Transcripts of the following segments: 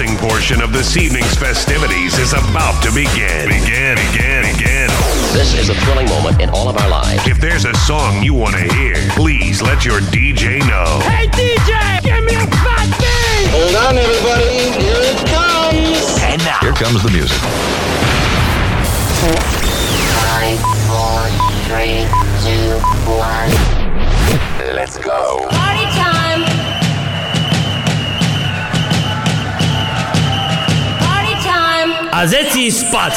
dancing portion of this evening's festivities is about to begin. Begin, begin, begin. This is a thrilling moment in all of our lives. If there's a song you want to hear, please let your DJ know. Hey DJ, give me a fat beat! Hold on, everybody. Here it comes. And now, Here comes the music. Five, four, three, two, one. let's go. A zeci spať!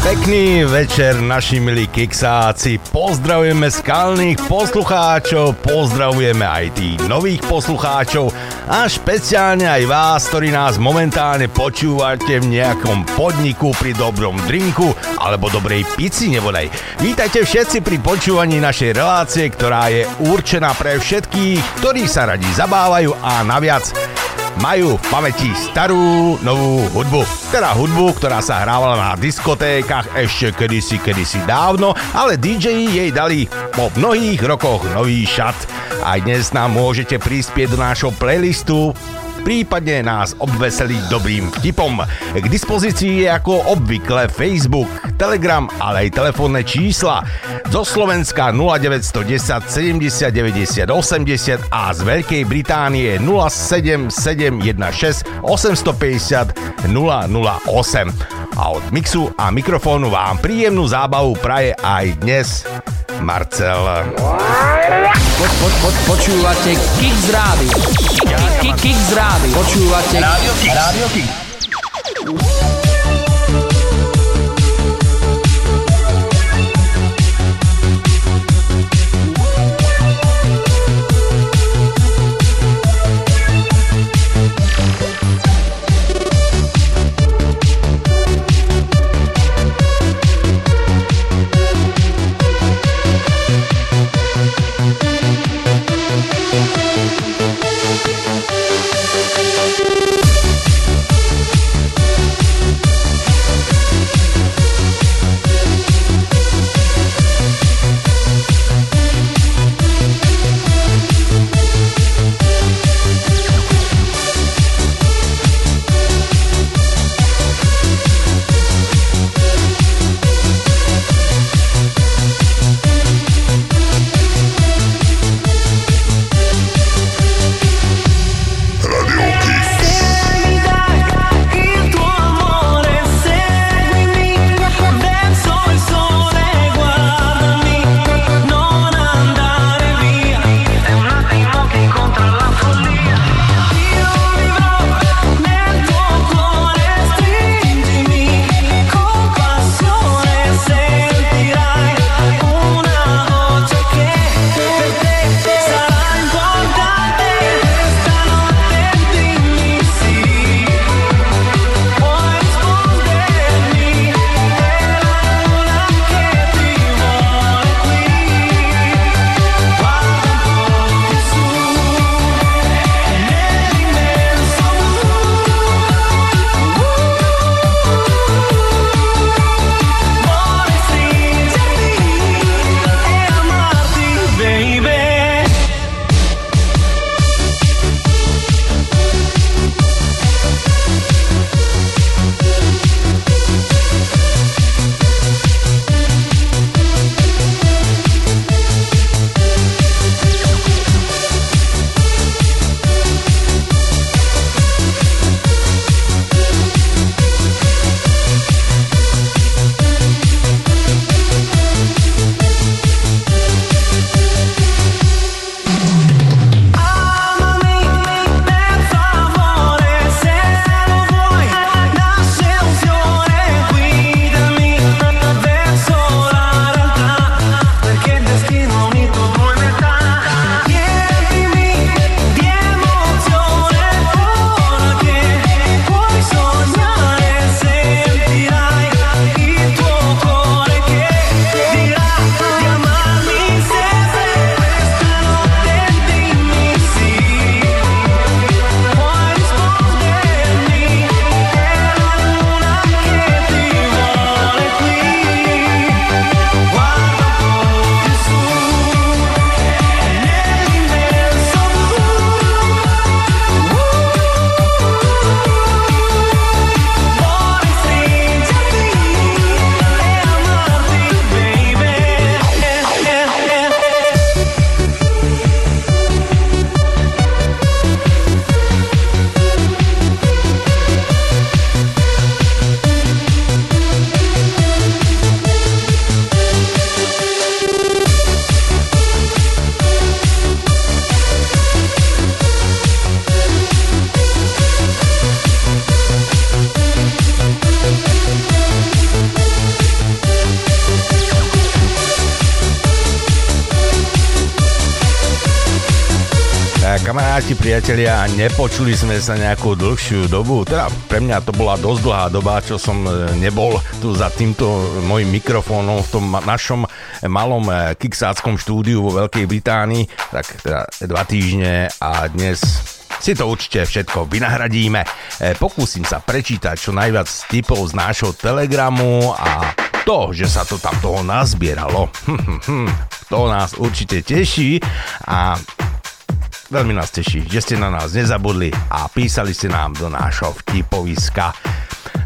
Pekný večer, naši milí kiksáci. Pozdravujeme skalných poslucháčov, pozdravujeme aj tých nových poslucháčov a špeciálne aj vás, ktorí nás momentálne počúvate v nejakom podniku pri dobrom drinku alebo dobrej pici nebodaj. Vítajte všetci pri počúvaní našej relácie, ktorá je určená pre všetkých, ktorí sa radi zabávajú a naviac majú v pamäti starú, novú hudbu. Teda hudbu, ktorá sa hrávala na diskotékach ešte kedysi, kedysi dávno, ale DJ jej dali po mnohých rokoch nový šat. Aj dnes nám môžete prispieť do nášho playlistu, prípadne nás obveseliť dobrým vtipom. K dispozícii je ako obvykle Facebook, Telegram, ale aj telefónne čísla. Zo Slovenska 0910 70 90 80 a z Veľkej Británie 07716 850 008. A od mixu a mikrofónu vám príjemnú zábavu praje aj dnes Marcel. Po, po, po, počúvate Kix Rádio. Kix, Rádio. Počúvate Rádio Kix. Rádio Kix. Priatelia, nepočuli sme sa nejakú dlhšiu dobu. Teda pre mňa to bola dosť dlhá doba, čo som e, nebol tu za týmto mojim mikrofónom v tom našom malom e, kiksáckom štúdiu vo Veľkej Británii. Tak teda dva týždne a dnes si to určite všetko vynahradíme. E, pokúsim sa prečítať čo najviac typov z nášho telegramu a to, že sa to tam toho nazbieralo, to nás určite teší a Veľmi nás teší, že ste na nás nezabudli a písali ste nám do nášho vtipoviska.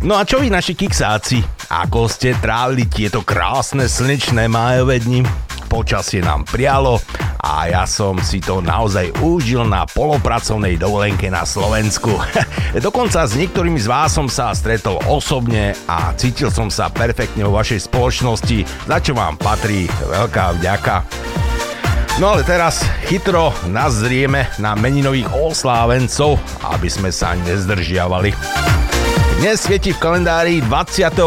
No a čo vy naši kiksáci? Ako ste trávili tieto krásne slnečné májové dni? Počasie nám prialo a ja som si to naozaj užil na polopracovnej dovolenke na Slovensku. Dokonca s niektorými z vás som sa stretol osobne a cítil som sa perfektne vo vašej spoločnosti, za čo vám patrí veľká vďaka. No ale teraz chytro nazrieme na meninových oslávencov, aby sme sa nezdržiavali. Dnes svieti v kalendári 28.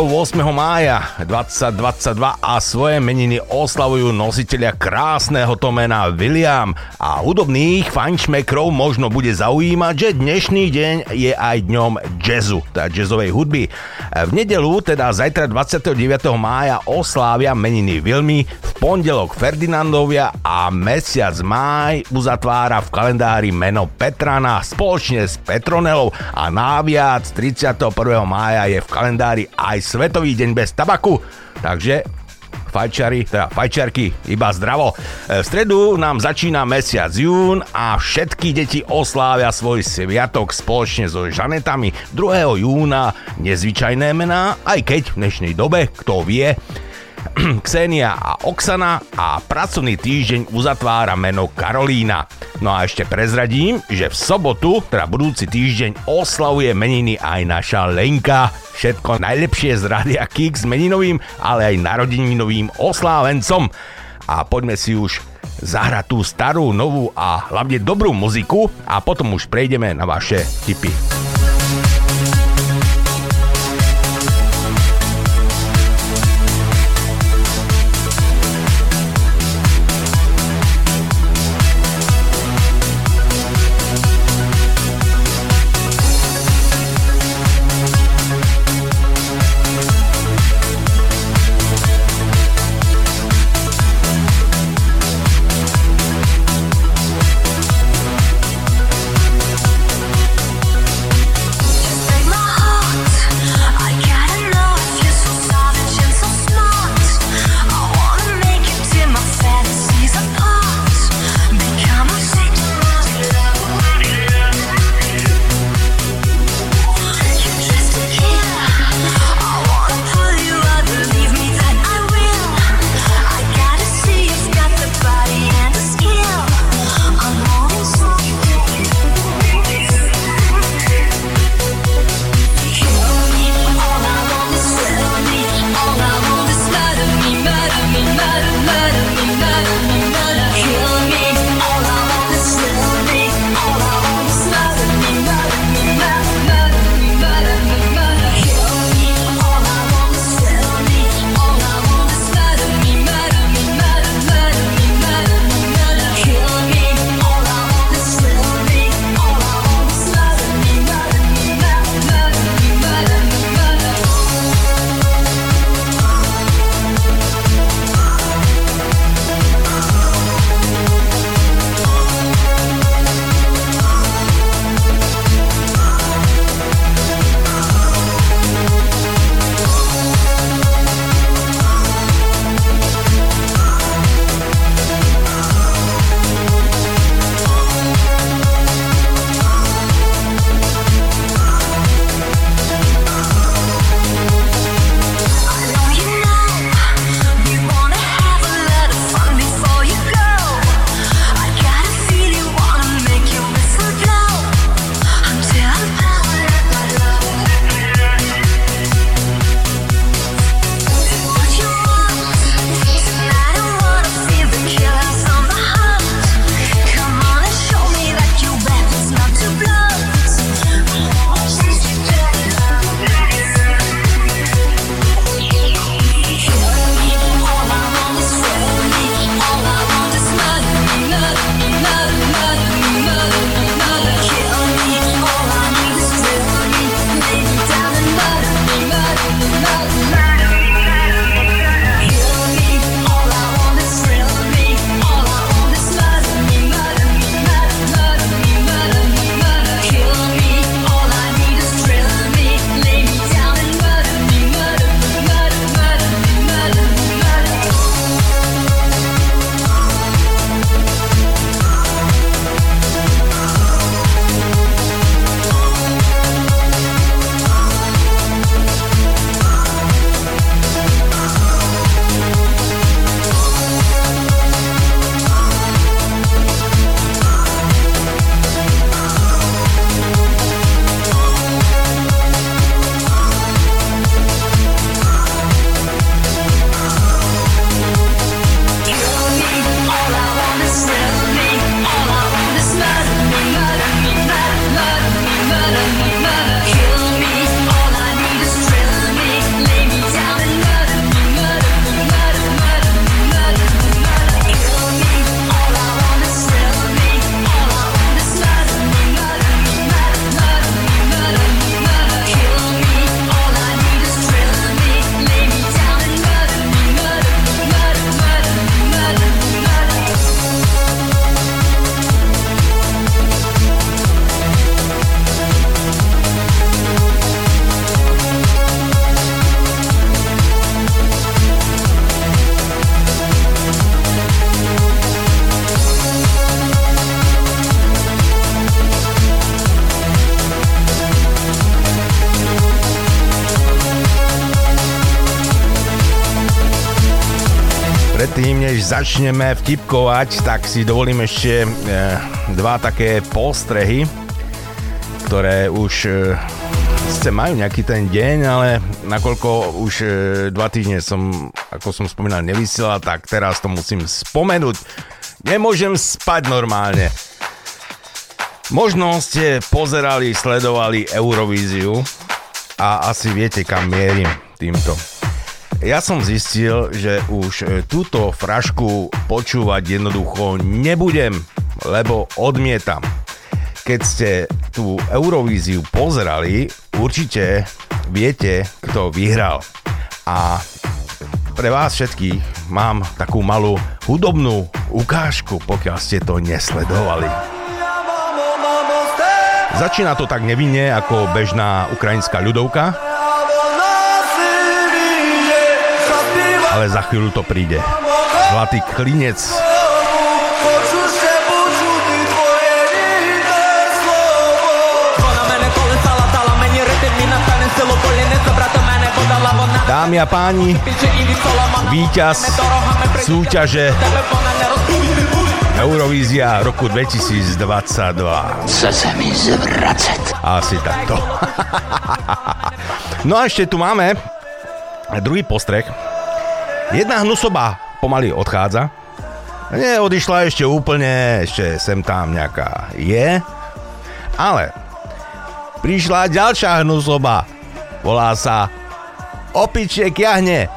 mája 2022 a svoje meniny oslavujú nositeľia krásneho to mena William a hudobných fajnšmekrov možno bude zaujímať, že dnešný deň je aj dňom jazzu, teda jazzovej hudby. V nedelu, teda zajtra 29. mája oslávia meniny Vilmy, v pondelok Ferdinandovia a mesiac máj uzatvára v kalendári meno Petrana spoločne s Petronelou a náviac 31 mája je v kalendári aj Svetový deň bez tabaku, takže fajčari, teda fajčarky, iba zdravo. E, v stredu nám začína mesiac jún a všetky deti oslávia svoj sviatok spoločne so Žanetami 2. júna. Nezvyčajné mená, aj keď v dnešnej dobe, kto vie, Ksenia a Oksana a pracovný týždeň uzatvára meno Karolína. No a ešte prezradím, že v sobotu, teda budúci týždeň, oslavuje meniny aj naša Lenka. Všetko najlepšie z Radia Kix s meninovým, ale aj narodeninovým oslávencom. A poďme si už zahrať tú starú, novú a hlavne dobrú muziku a potom už prejdeme na vaše tipy. Začneme vtipkovať, tak si dovolím ešte e, dva také postrehy, ktoré už e, sice majú nejaký ten deň, ale nakoľko už e, dva týždne som, ako som spomínal, nevysielal, tak teraz to musím spomenúť. Nemôžem spať normálne. Možno ste pozerali, sledovali Eurovíziu a asi viete, kam mierim týmto. Ja som zistil, že už e, túto frašku počúvať jednoducho nebudem, lebo odmietam. Keď ste tú Eurovíziu pozerali, určite viete, kto vyhral. A pre vás všetkých mám takú malú hudobnú ukážku, pokiaľ ste to nesledovali. Začína to tak nevinne ako bežná ukrajinská ľudovka, ale za chvíľu to príde. Zlatý klinec Dámy a páni, víťaz súťaže Eurovízia roku 2022. Chce sa mi zvracať. Asi takto. no a ešte tu máme druhý postreh. Jedna hnusoba pomaly odchádza. Nie, odišla ešte úplne, ešte sem tam nejaká je. Ale prišla ďalšia hnusoba. Volá sa Opičie kiahne.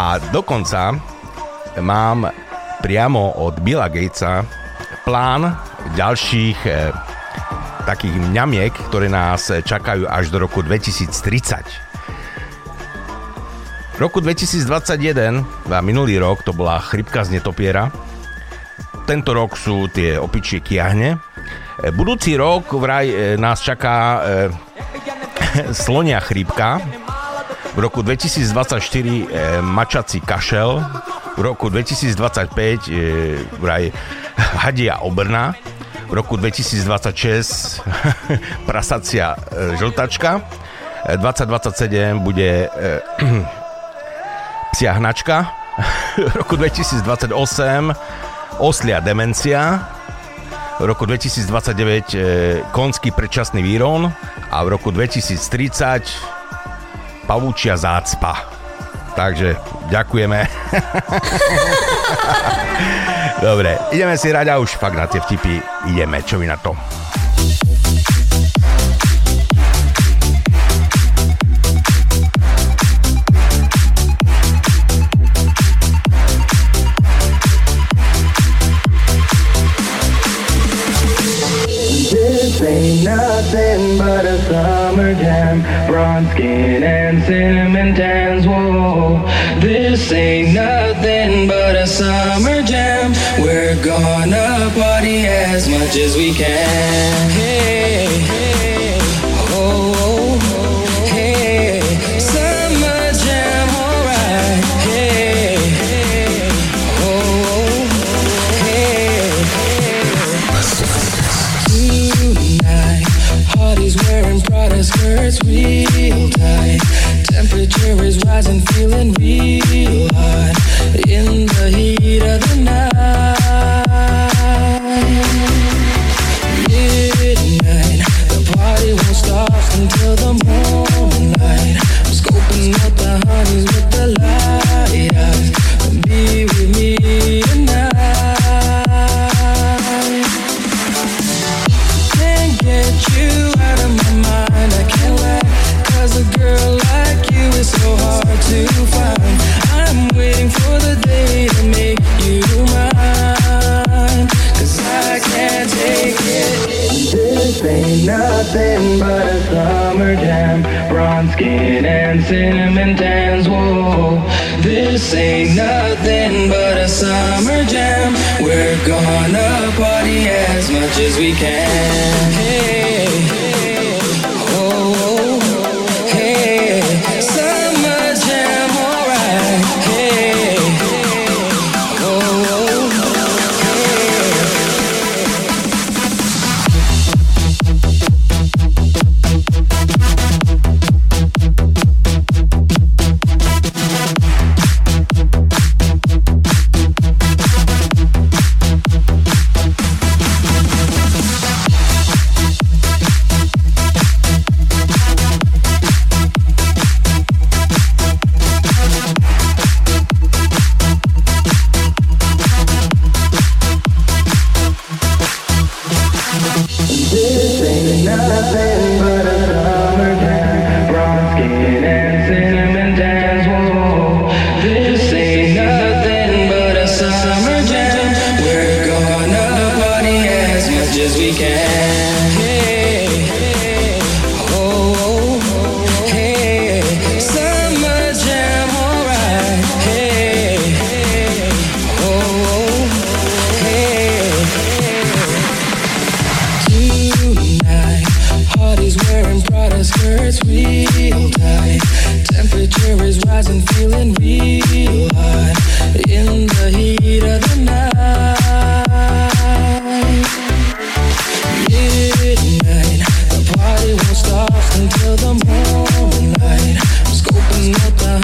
a dokonca mám priamo od Billa Gatesa plán ďalších e, takých mňamiek, ktoré nás čakajú až do roku 2030. V roku 2021, a minulý rok, to bola chrypka z netopiera. Tento rok sú tie opičie kiahne. E, budúci rok vraj e, nás čaká e, slonia chrípka. V roku 2024 e, mačací kašel v roku 2025 e, vraj hadia obrna, v roku 2026 prasacia e, žltačka, 2027 e, bude e, psia hnačka, v roku 2028 oslia demencia, v roku 2029 e, konský predčasný výron a v roku 2030 pavúčia zácpa. Takže ďakujeme. Dobre, ideme si rať a už fakt na tie vtipy ideme. Čo vy na to? Skin and cinnamon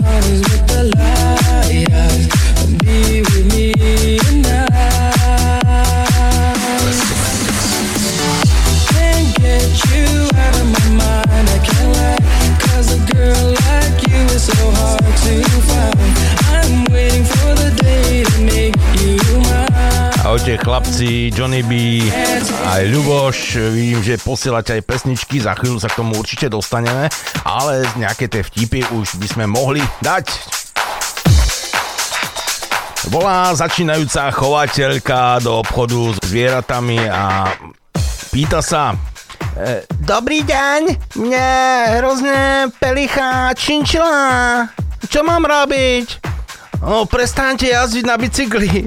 heart is with the light chlapci, Johnny B, aj Ľuboš, vidím, že posielate aj pesničky, za chvíľu sa k tomu určite dostaneme, ale nejaké tie vtipy už by sme mohli dať. Volá začínajúca chovateľka do obchodu s zvieratami a pýta sa, e, Dobrý deň, mne hrozne pelichá činčila. Čo mám robiť? O, prestaňte jazdiť na bicykli.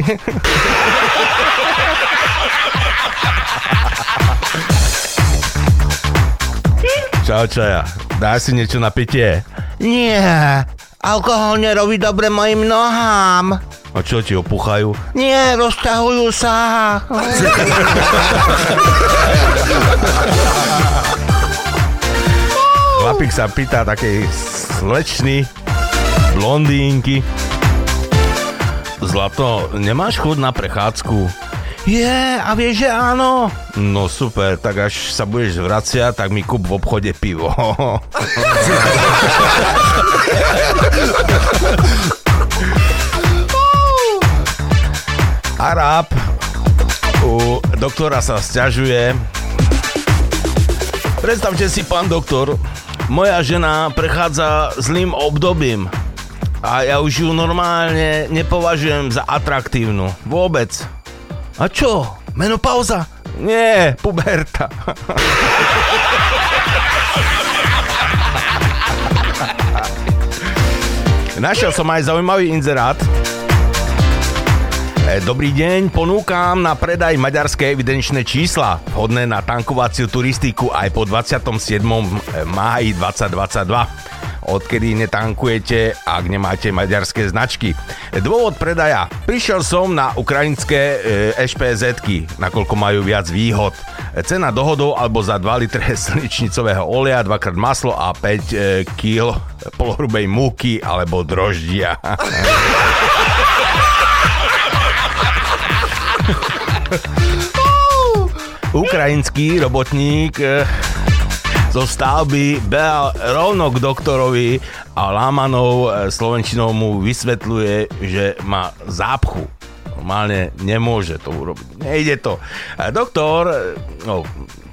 Čau, čaja. Dá si niečo na pitie? Nie, alkohol nerobí dobre mojim nohám. A čo ti opuchajú? Nie, rozťahujú sa. Chlapík sa pýta takej slečny blondínky. Zlato, nemáš chuť na prechádzku? Je, a vieš, že áno? No super, tak až sa budeš vraciať, tak mi kúp v obchode pivo. Arab u doktora sa sťažuje. Predstavte si, pán doktor, moja žena prechádza zlým obdobím a ja už ju normálne nepovažujem za atraktívnu. Vôbec. A čo? Menopauza? Nie, puberta. Našiel som aj zaujímavý inzerát. E, dobrý deň, ponúkam na predaj maďarské evidenčné čísla, vhodné na tankovaciu turistiku aj po 27. máji 2022 odkedy netankujete, ak nemáte maďarské značky. Dôvod predaja. Prišiel som na ukrajinské ešpz nakoľko majú viac výhod. Cena dohodou alebo za 2 litre slničnicového oleja, 2 krát maslo a 5 e, kg polohrubej múky alebo droždia. Ukrajinský robotník e, zo stavby behal rovno k doktorovi a Lámanov e, slovenčinou mu vysvetľuje, že má zápchu. Normálne nemôže to urobiť. Nejde to. Doktor e, no,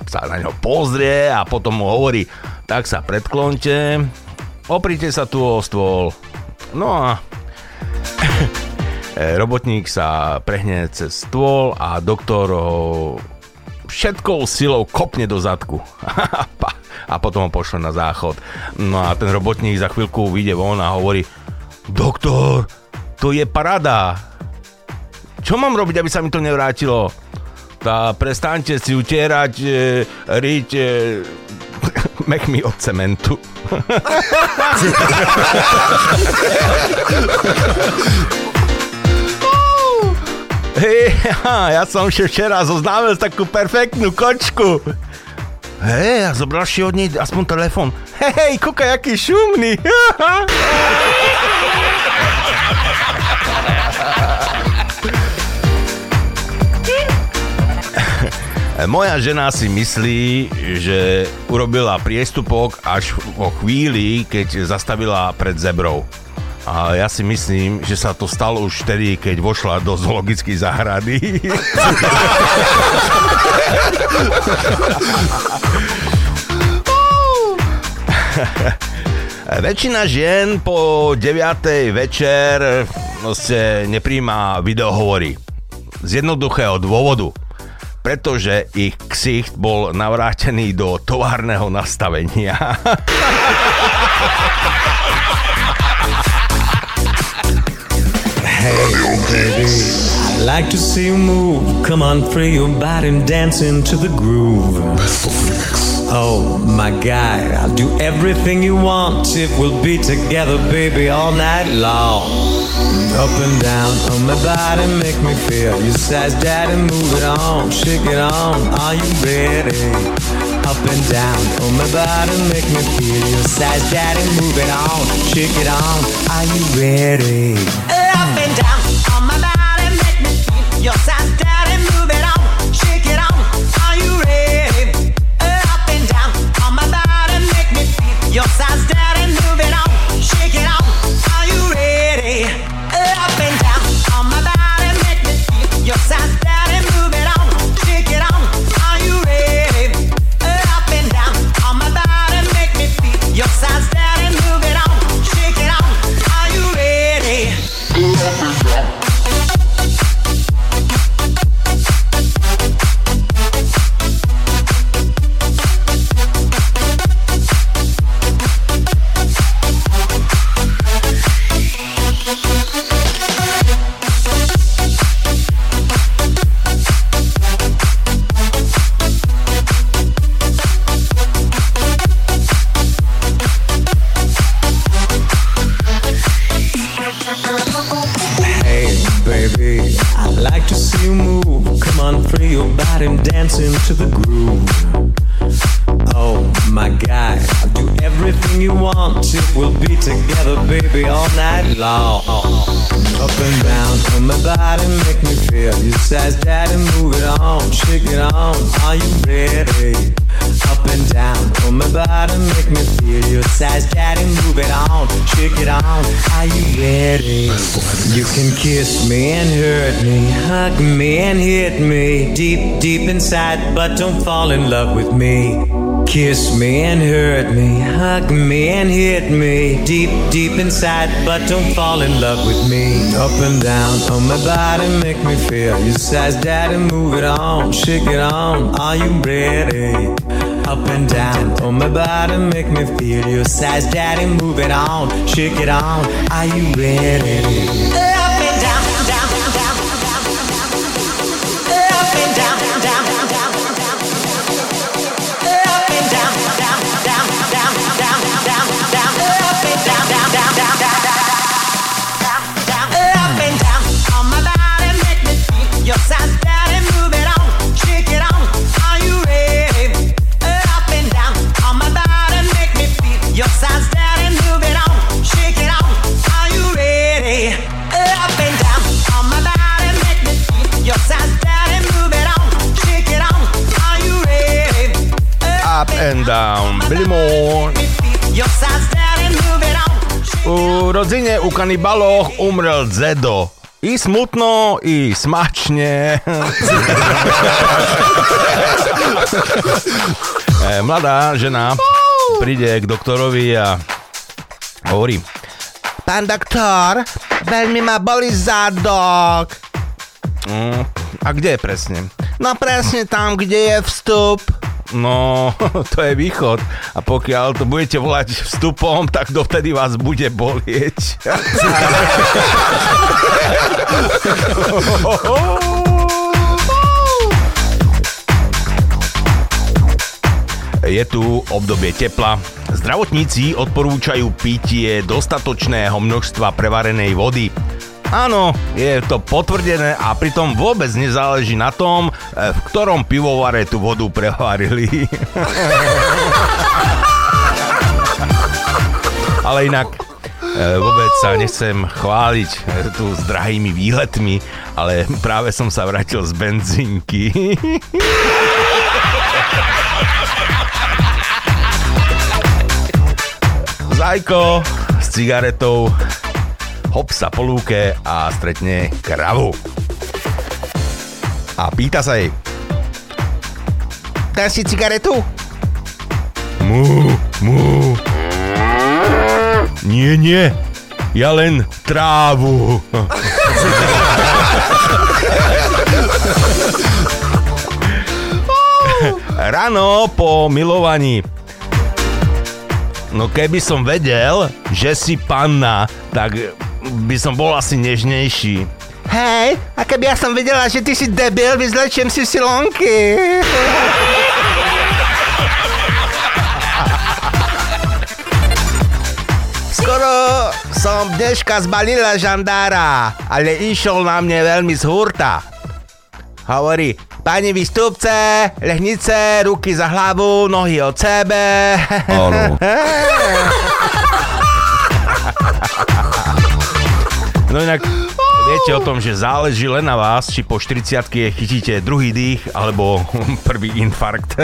sa na ňo pozrie a potom mu hovorí, tak sa predklonte, oprite sa tu o stôl. No a e, robotník sa prehne cez stôl a doktor ho všetkou silou kopne do zadku. a potom ho pošle na záchod. No a ten robotník za chvíľku vyjde von a hovorí Doktor, to je parada. Čo mám robiť, aby sa mi to nevrátilo? Tá prestaňte si utierať e, riť e, mechmi od cementu. Hej, ja som včera zoznámil takú perfektnú kočku. Hej, a zobral si od nej aspoň telefon. Hej, kúkaj, aký šumný. Moja žena si myslí, že urobila priestupok až vo chvíli, keď zastavila pred zebrou. A ja si myslím, že sa to stalo už vtedy, keď vošla do zoologickej záhrady. Väčšina žien po 9. večer proste nepríjma videohovory. Z jednoduchého dôvodu. Pretože ich ksicht bol navrátený do továrneho nastavenia. Like to see you move. Come on, free your body and dance into the groove. Oh, my guy, I'll do everything you want if we'll be together, baby, all night long. Up and down on my body, make me feel You size, daddy, move it on, shake it on. Are you ready? Up and down on my body, make me feel your size, daddy, move it on, shake it on. Are you ready? up and down orgullosa can kiss me and hurt me, hug me and hit me deep, deep inside, but don't fall in love with me. Kiss me and hurt me, hug me and hit me deep, deep inside, but don't fall in love with me. Up and down on my body, make me feel your size, daddy, move it on, shake it on. Are you ready? Up and down on my body, make me feel your size, daddy, move it on, shake it on. Are you ready? And down, Billy Moore. U rodzine u kanibaloch umrel Zedo. I smutno, i smačne. E, Mladá žena príde k doktorovi a hovorí Pán doktor, veľmi ma boli zadok. Mm, a kde presne? No presne tam, kde je vstup. No, to je východ. A pokiaľ to budete volať vstupom, tak dovtedy vás bude bolieť. Je tu obdobie tepla. Zdravotníci odporúčajú pitie dostatočného množstva prevarenej vody. Áno, je to potvrdené a pritom vôbec nezáleží na tom, eh, v ktorom pivovare tú vodu prevarili. Ale inak eh, vôbec sa nechcem chváliť eh, tu s drahými výletmi, ale práve som sa vrátil z benzínky. Zajko s cigaretou hop po lúke a stretne kravu. A pýta sa jej. Dáš si cigaretu? Mú, mú. Nie, nie. Ja len trávu. Ráno po milovaní. No keby som vedel, že si panna, tak by som bol asi nežnejší. Hej, a keby ja som vedela, že ty si debil, vyzlečiem si silonky. Skoro som dneška zbalila žandára, ale išiel na mne veľmi z hurta. Hovorí, pani vystupce, lehnice, ruky za hlavu, nohy od sebe. Áno. No inak, viete o tom, že záleží len na vás, či po 40 chytíte druhý dých alebo prvý infarkt.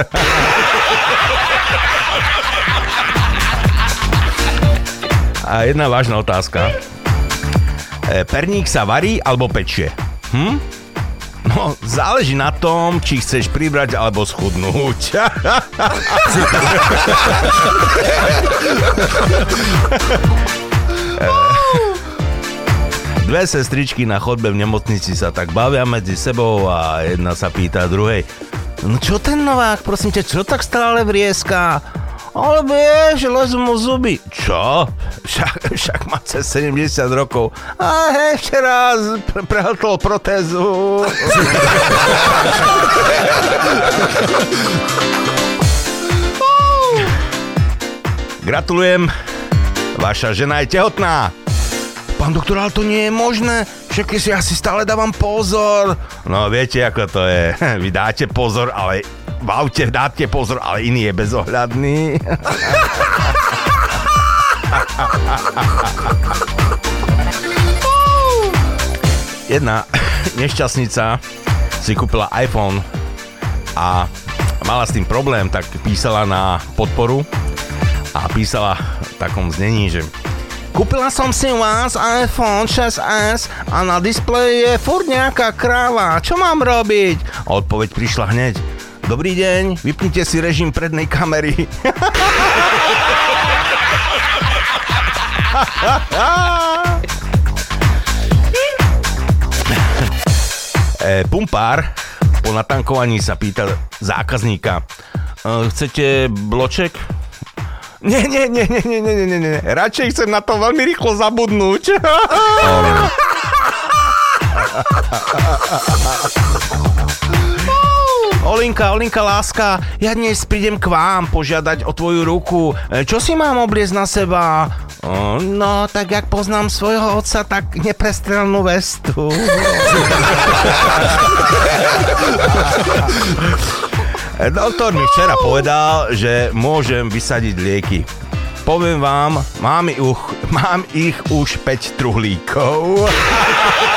A jedna vážna otázka. E, Perník sa varí alebo pečie? Hm? No, záleží na tom, či chceš pribrať alebo schudnúť. Dve sestričky na chodbe v nemocnici sa tak bavia medzi sebou a jedna sa pýta druhej. No čo ten Novák, prosím ťa, čo tak stále vrieska? Ale vieš, lezú mu zuby. Čo? Však, však má cez 70 rokov. A hej, včera pre- prehltol protézu. Gratulujem, vaša žena je tehotná. Pán doktor, ale to nie je možné. však si asi stále dávam pozor. No viete, ako to je. Vy dáte pozor, ale v aute dáte pozor, ale iný je bezohľadný. Jedna nešťastnica si kúpila iPhone a mala s tým problém, tak písala na podporu a písala v takom znení, že Kúpila som si vás iPhone 6s a na displeji je furt nejaká kráva. Čo mám robiť? Odpoveď prišla hneď. Dobrý deň, vypnite si režim prednej kamery. e, pumpár po natankovaní sa pýta zákazníka. E, chcete bloček? Nie, nie, nie, nie, nie, nie, nie, nie. Radšej chcem na to veľmi rýchlo zabudnúť. Olinka, Olinka, láska, ja dnes prídem k vám požiadať o tvoju ruku. E, Čo si mám obliecť na seba? No, tak jak poznám svojho otca, tak neprestrelnú vestu. E, Doktor mi včera povedal, že môžem vysadiť lieky. Poviem vám, mám ich, mám ich už 5 truhlíkov.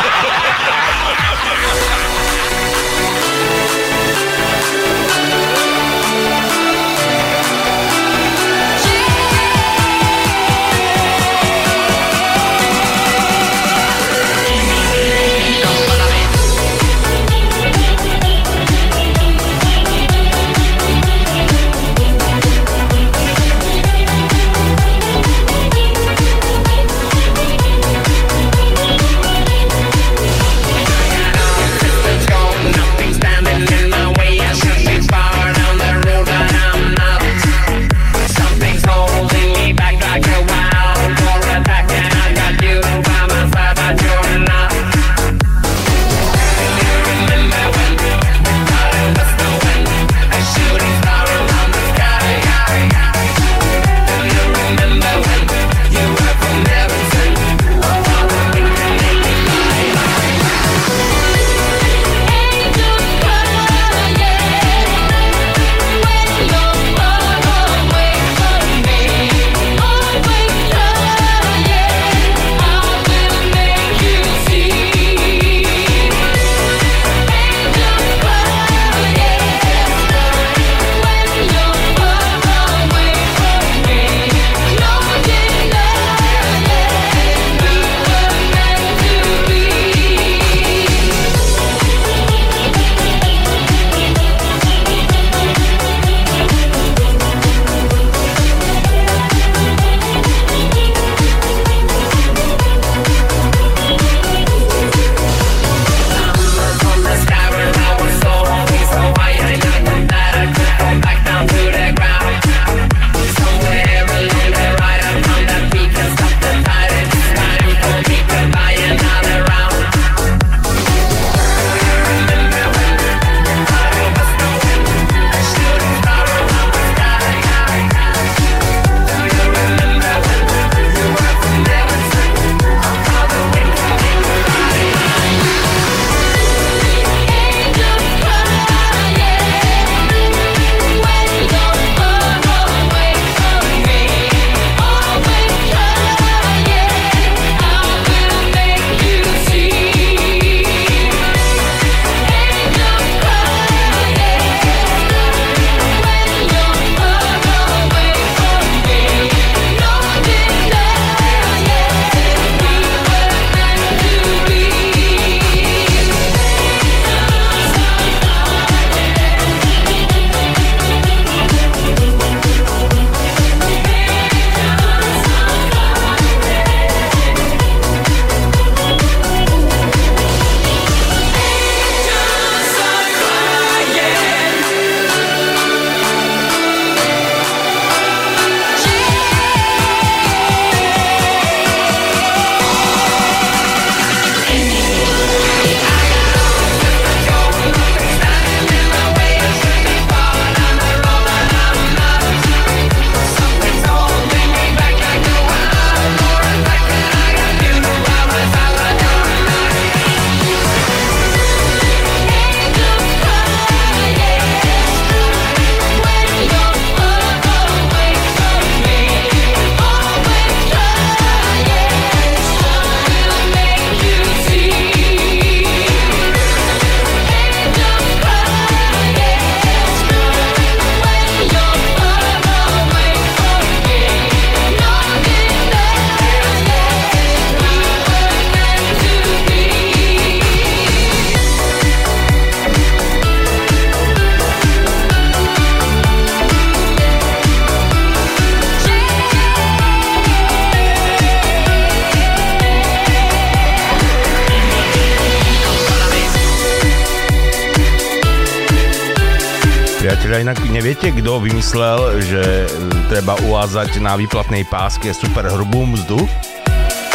neviete, kto vymyslel, že treba uvázať na výplatnej páske super hrubú mzdu?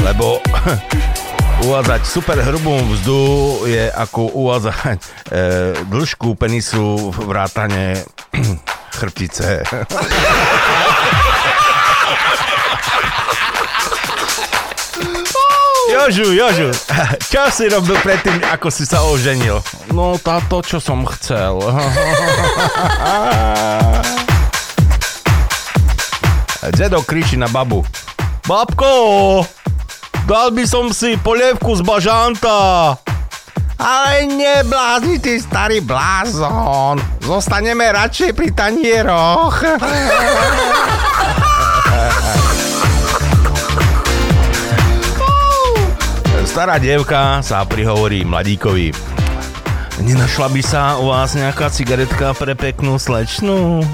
Lebo uvázať super hrubú mzdu je ako uvázať e, dĺžku penisu vrátane chrbtice. Jožu, Jožu, čo si robil predtým, ako si sa oženil? No, táto, čo som chcel. Dedo kričí na babu. Babko, dal by som si polievku z bažanta. Ale neblázni, ty starý blázon. Zostaneme radšej pri tanieroch. Stará dievka sa prihovorí mladíkovi. Nenašla by sa u vás nejaká cigaretka pre peknú slečnu?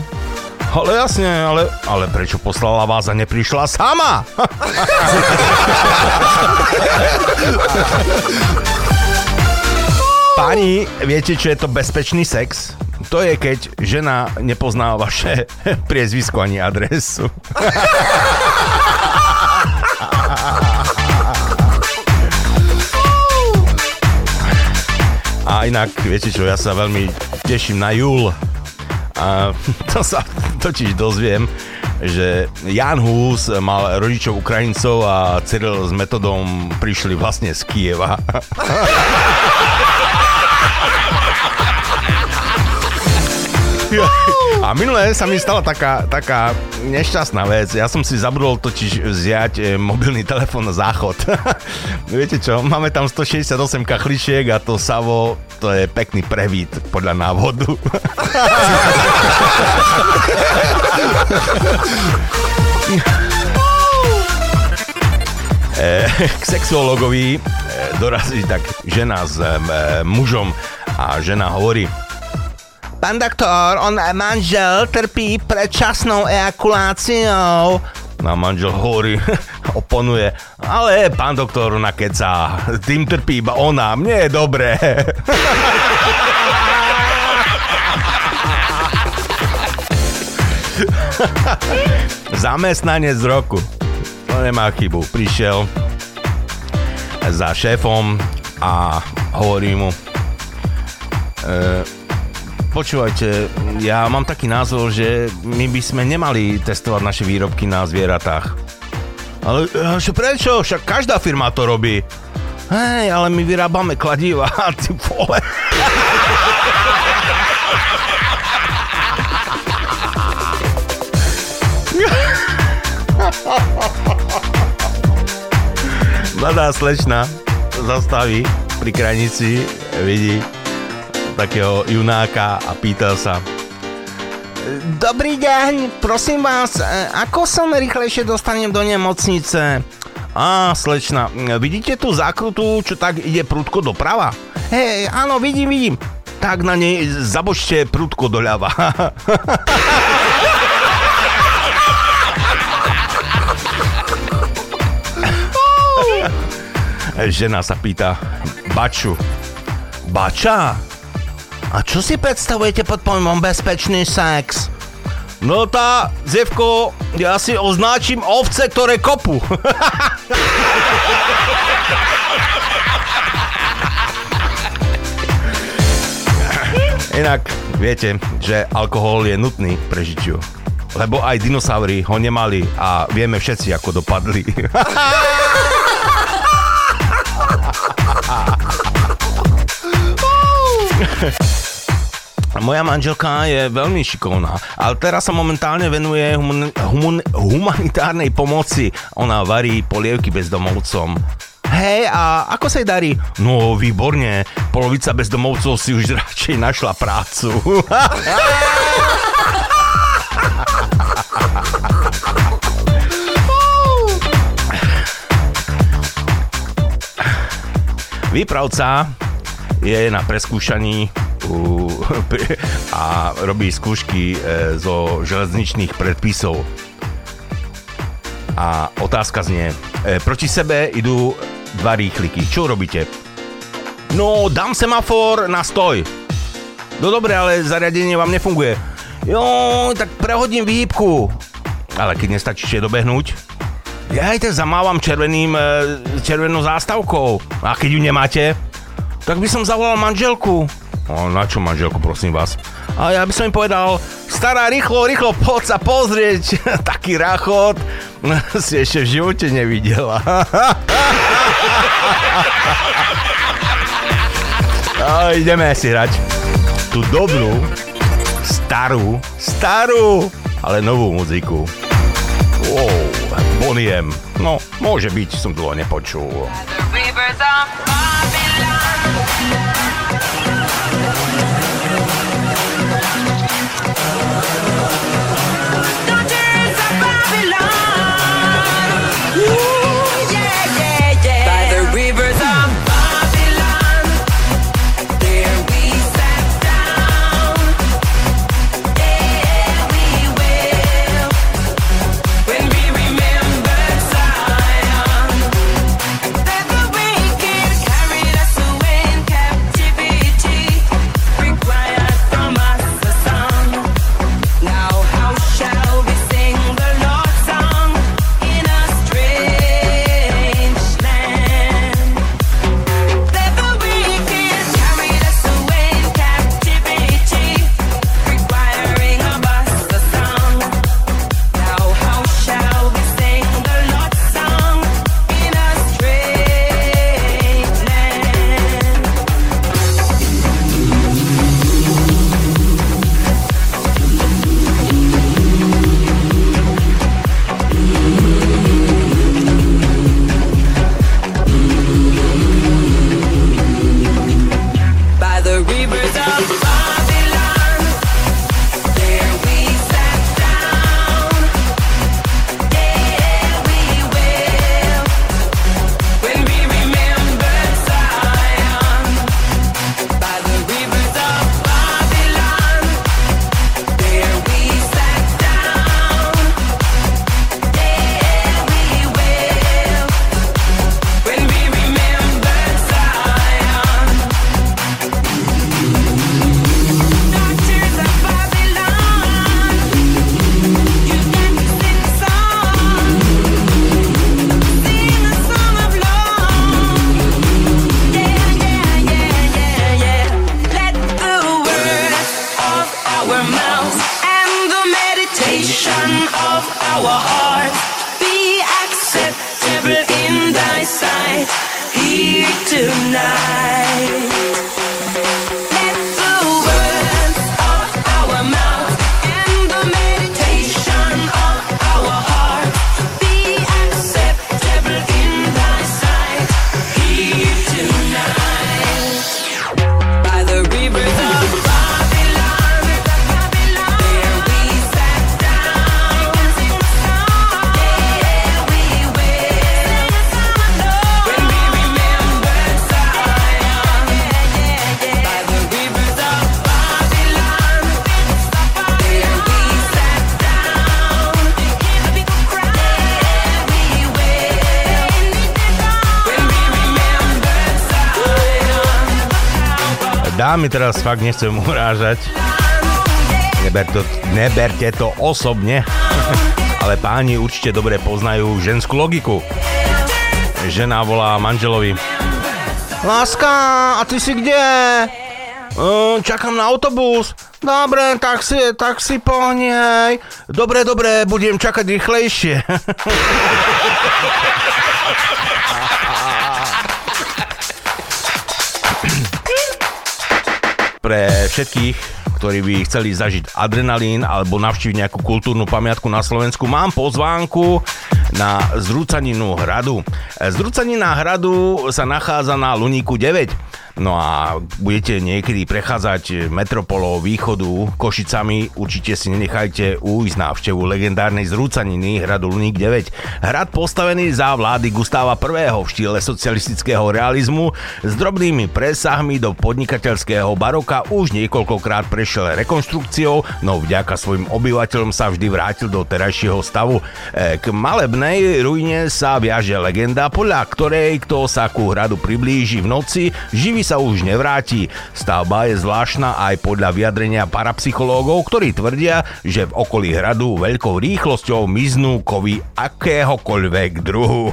Ale jasne, ale, ale prečo poslala vás a neprišla sama? Pani, viete, čo je to bezpečný sex? To je, keď žena nepozná vaše priezvisko ani adresu. A inak, viete čo, ja sa veľmi teším na júl. A to sa totiž dozviem, že Jan Hus mal rodičov Ukrajincov a Cyril s metodom prišli vlastne z Kieva. A minulé sa mi stala taká, taká nešťastná vec. Ja som si zabudol totiž vziať e, mobilný telefón na záchod. Viete čo, máme tam 168 kachličiek a to Savo, to je pekný previd podľa návodu. E, k sexuologovi e, dorazí tak žena s mužom a žena hovorí, Pán doktor, on manžel trpí predčasnou ejakuláciou. No manžel hovorí, oponuje, ale pán doktor nakeca, tým trpí iba ona, mne je dobré. Zamestnanec roku. To nemá chybu. Prišiel za šéfom a hovorí mu, e, počúvajte, ja mám taký názor, že my by sme nemali testovať naše výrobky na zvieratách. Ale čo prečo? Však každá firma to robí. Hej, ale my vyrábame kladiva, ty vole. Mladá slečna zastaví pri krajnici, vidí takého junáka a pýtal sa Dobrý deň, prosím vás, e, ako sa rýchlejšie dostanem do nemocnice? Á, slečna, vidíte tú zákrutu, čo tak ide prudko doprava? Hej, áno, vidím, vidím. Tak na nej zabočte prudko doľava. Žena sa pýta, Baču, Bača, a čo si predstavujete pod pojmom bezpečný sex? No tá, Zevko, ja si označím ovce, ktoré kopu. Inak viete, že alkohol je nutný pre žičiu. Lebo aj dinosaury ho nemali a vieme všetci, ako dopadli. Moja manželka je veľmi šikovná, ale teraz sa momentálne venuje human, human, humanitárnej pomoci. Ona varí polievky bezdomovcom. Hej, a ako sa jej darí? No, výborne. Polovica bezdomovcov si už radšej našla prácu. Výpravca je na preskúšaní a robí skúšky e, zo železničných predpisov. A otázka znie, e, proti sebe idú dva rýchliky. Čo robíte? No, dám semafor na stoj. No dobre, ale zariadenie vám nefunguje. Jo, tak prehodím výhybku. Ale keď nestačíte dobehnúť, ja aj tak zamávam červeným, e, červenou zástavkou. A keď ju nemáte, tak by som zavolal manželku. O, na čo manželku, prosím vás? A ja by som im povedal, stará, rýchlo, rýchlo, poď sa pozrieť. Taký rachot si ešte v živote nevidela. A ideme si hrať tú dobrú, starú, starú, ale novú muziku. Wow, Boniem. No, môže byť, som dlho nepočul. By Dámy teraz fakt nechcem urážať. Neber to, neberte to osobne. Ale páni určite dobre poznajú ženskú logiku. Žena volá manželovi. Láska, a ty si kde? Uh, čakám na autobus. Dobre, tak si, tak si pohnej. Dobre, dobre, budem čakať rýchlejšie. Pre všetkých, ktorí by chceli zažiť adrenalín alebo navštíviť nejakú kultúrnu pamiatku na Slovensku, mám pozvánku na Zrúcaninu hradu. Zrúcanina hradu sa nachádza na Luníku 9. No a budete niekedy prechádzať metropolou východu Košicami, určite si nenechajte újsť návštevu legendárnej zrúcaniny hradu Luník 9. Hrad postavený za vlády Gustáva I. v štýle socialistického realizmu s drobnými presahmi do podnikateľského baroka už niekoľkokrát prešiel rekonštrukciou, no vďaka svojim obyvateľom sa vždy vrátil do terajšieho stavu. E, K malebnej ruine sa viaže legenda, podľa ktorej kto sa ku hradu priblíži v noci, živí sa už nevráti. Stavba je zvláštna aj podľa vyjadrenia parapsychológov, ktorí tvrdia, že v okolí hradu veľkou rýchlosťou miznú kovy akéhokoľvek druhu.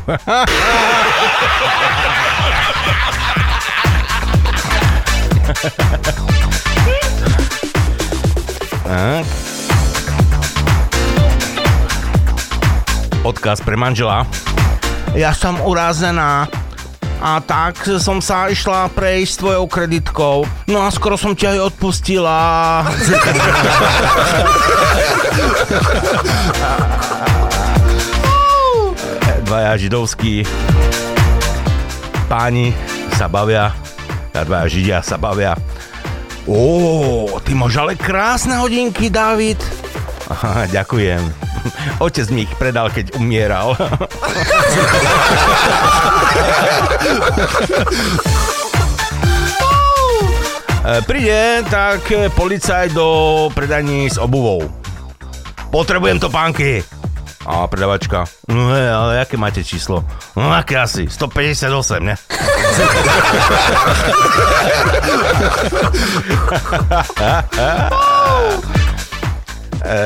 Odkaz pre manžela. Ja som urazená a tak som sa išla prejsť s tvojou kreditkou. No a skoro som ťa aj odpustila. Dvaja židovskí páni sa bavia, a dvaja židia sa bavia. Ó, ty máš ale krásne hodinky, David. Aha, ďakujem. Otec mi ich predal, keď umieral. E, príde tak policaj do predaní s obuvou. Potrebujem to pánky. A predavačka, no hej, ale aké máte číslo? No aké asi, 158, ne? E,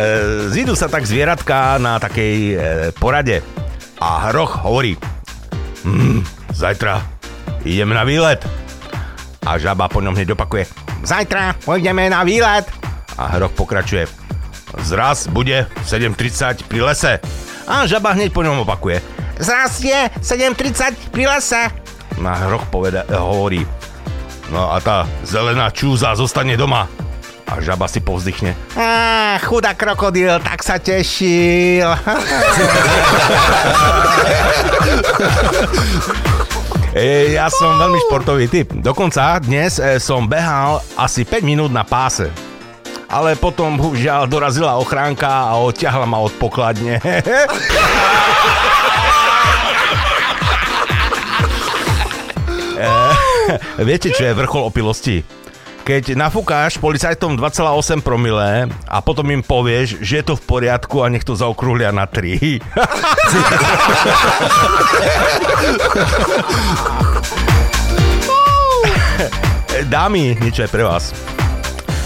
zídu sa tak zvieratka na takej e, porade a hroch hovorí hm, zajtra ideme na výlet. A žaba po ňom hneď opakuje Zajtra pôjdeme na výlet. A hroch pokračuje Zraz bude 7.30 pri lese. A žaba hneď po ňom opakuje Zraz je 7.30 pri lese. A hroch poveda, hovorí No a tá zelená čúza zostane doma. A žaba si povzdychne. Á, chudá krokodil, tak sa tešil. e, ja som veľmi športový typ. Dokonca dnes e, som behal asi 5 minút na páse. Ale potom žiaľ dorazila ochránka a odťahla ma od pokladne. e, viete, čo je vrchol opilosti? Keď nafúkáš policajtom 2,8 promile a potom im povieš, že je to v poriadku a nech to zaokrúhlia na 3. Dámy, niečo je pre vás.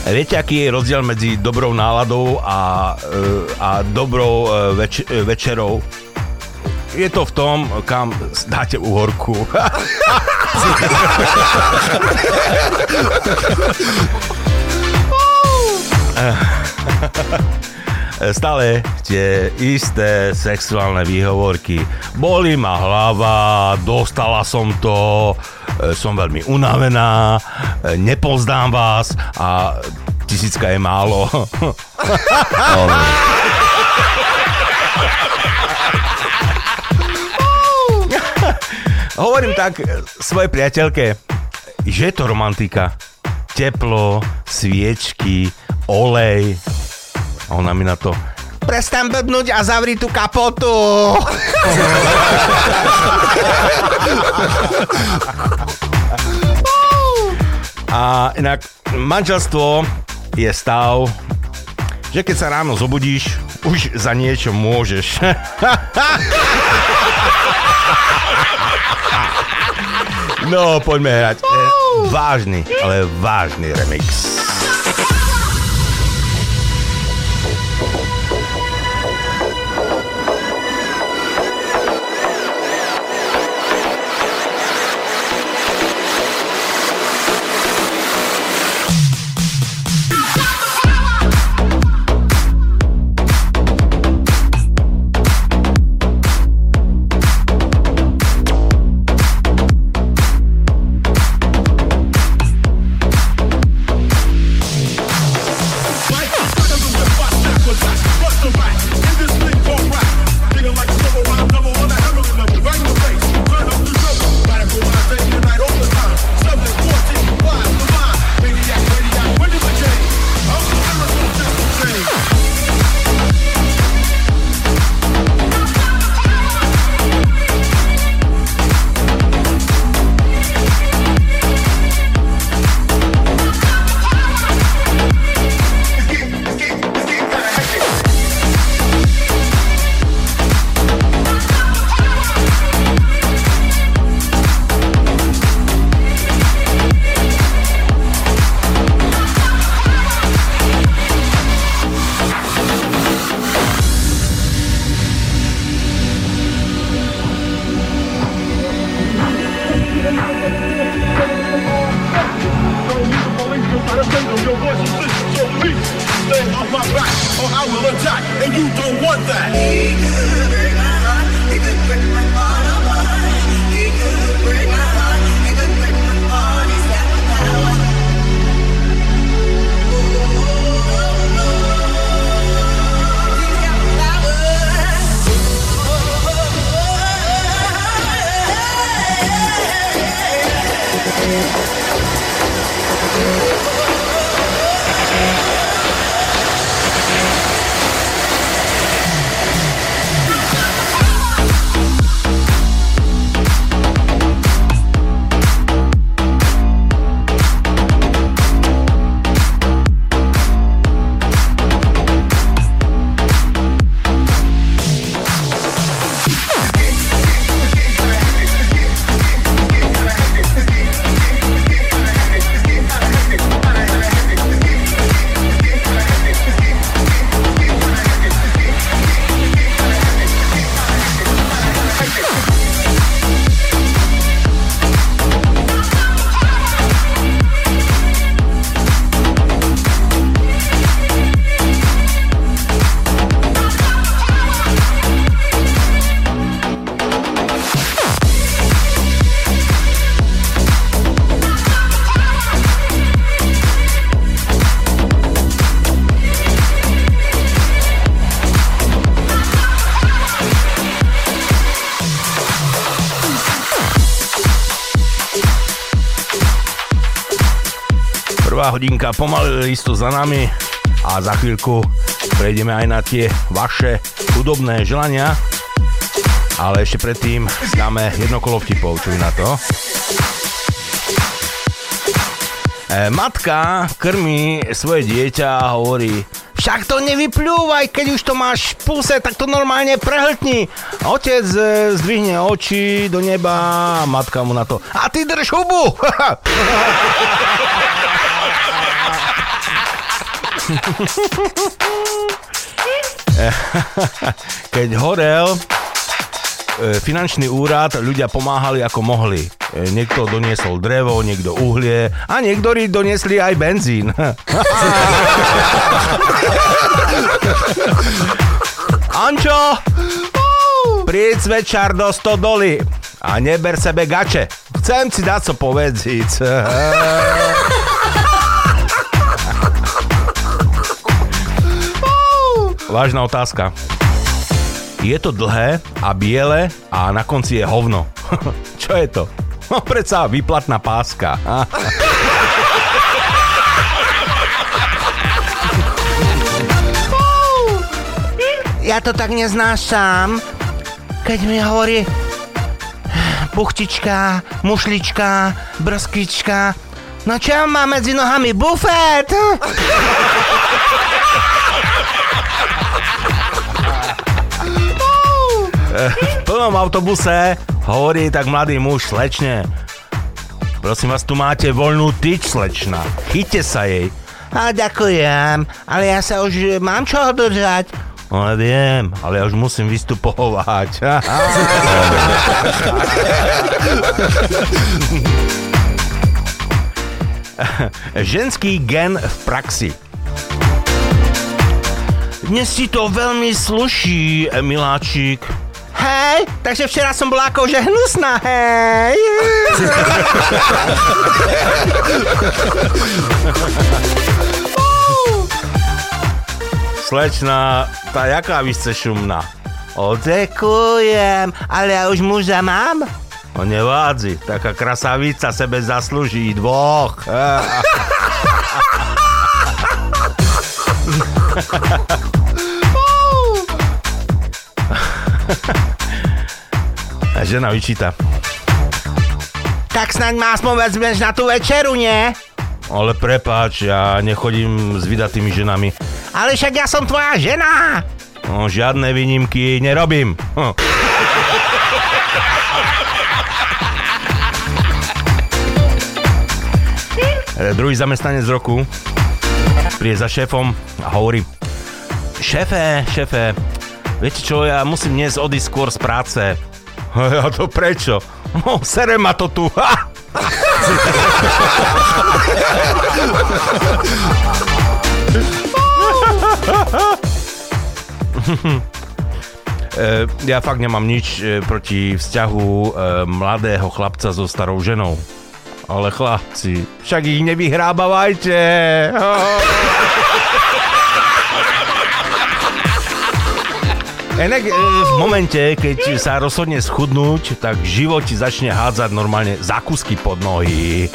Viete, aký je rozdiel medzi dobrou náladou a, e, a dobrou e, več- e, večerou? Je to v tom, kam dáte uhorku. Stále tie isté sexuálne výhovorky. Boli ma hlava, dostala som to, e, som veľmi unavená, e, nepoznám vás a tisícka je málo. Hovorím tak svojej priateľke, že je to romantika. Teplo, sviečky, olej. A ona mi na to, Prestaň blbnúť a zavri tú kapotu. a inak manželstvo je stav, že keď sa ráno zobudíš, už za niečo môžeš. No, poďme hrať. Vážny, ale vážny remix. Hodinka pomaly isto za nami a za chvíľku prejdeme aj na tie vaše chudobné želania. Ale ešte predtým dáme jedno kolo vtipov, čo na to? E, matka krmí svoje dieťa a hovorí však to nevyplúvaj, keď už to máš v puse, tak to normálne prehltni. Otec e, zdvihne oči do neba a matka mu na to a ty drž hubu. Keď horel e, finančný úrad, ľudia pomáhali ako mohli. E, Niekto doniesol drevo, niekto uhlie a niektorí doniesli aj benzín. Ančo, príď večer do stodoly a neber sebe gače. Chcem si dať co povedziť. Vážna otázka. Je to dlhé a biele a na konci je hovno. Čo je to? No predsa výplatná páska. Ja to tak neznášam, keď mi hovorí buchtička, mušlička, brskvička. No čo má medzi nohami bufet? v plnom autobuse hovorí tak mladý muž slečne. Prosím vás, tu máte voľnú tyč, slečna. Chyťte sa jej. A ďakujem, ale ja sa už mám čo držať. Ale viem, ale ja už musím vystupovať. Ženský gen v praxi. Dnes si to veľmi sluší, miláčik. Hej, takže včera som bola akože hnusná, hej. Slečna, tá jaká vy ste šumná? Odekujem, ale ja už muža mám. No nevádzi, taká krasavica sebe zaslúži dvoch. žena vyčíta. Tak snaď má aspoň vezmeš na tú večeru, nie? Ale prepáč, ja nechodím s vydatými ženami. Ale však ja som tvoja žena! No, žiadne výnimky nerobím. Hm. E, Druhý zamestnanec roku príde za šéfom a hovorí Šéfe, šéfe, viete čo, ja musím dnes odísť skôr z práce. Ja to prečo? No, sere ma to tu. Ha! E, ja fakt nemám nič e, proti vzťahu e, mladého chlapca so starou ženou. Ale chlapci, však ich nevyhrábavajte. Enak, e, v momente, keď sa rozhodne schudnúť, tak život ti začne hádzať normálne zákusky pod nohy.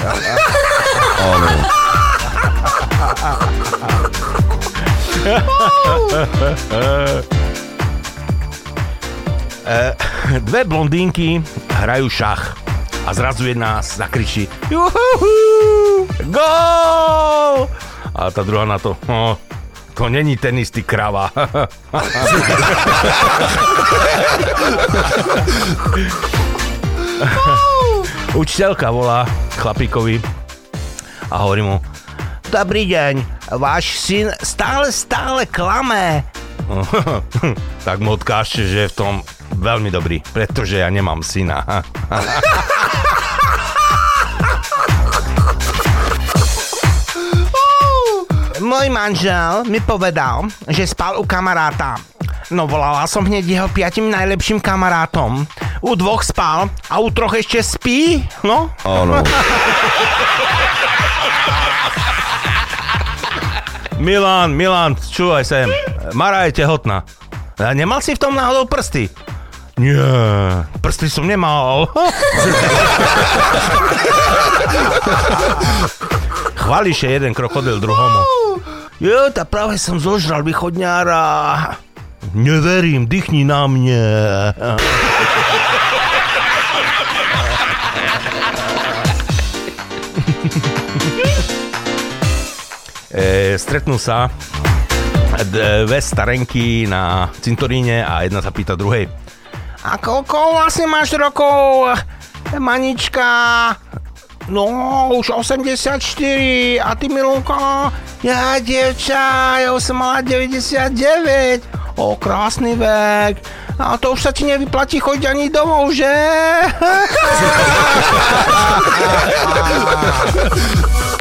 E, Dve blondínky hrajú šach a zrazu jedna zakričí Juhu! Gól! A tá druhá na to, no, to není ten istý krava. Učiteľka volá chlapíkovi a hovorí mu Dobrý deň, váš syn stále, stále klame. tak mu odkážte, že je v tom veľmi dobrý, pretože ja nemám syna. Môj manžel mi povedal, že spal u kamaráta. No volala som hneď jeho piatim najlepším kamarátom. U dvoch spal a u troch ešte spí, no. Áno. Milan, Milan, čúvaj sem. Mara je tehotná. A nemal si v tom náhodou prsty? Nie, prsty som nemal. Chváliše jeden krokodil druhomu. Jo, tá práve som zožral východňára. Neverím, dýchni na mne. e, stretnú sa dve starenky na cintoríne a jedna sa pýta druhej. A koľko vlastne máš rokov, manička? No, už 84. A ty, Milunko? Ja, dievča, ja už som mala 99. O, krásny vek. A to už sa ti nevyplatí chodiť ani domov, že?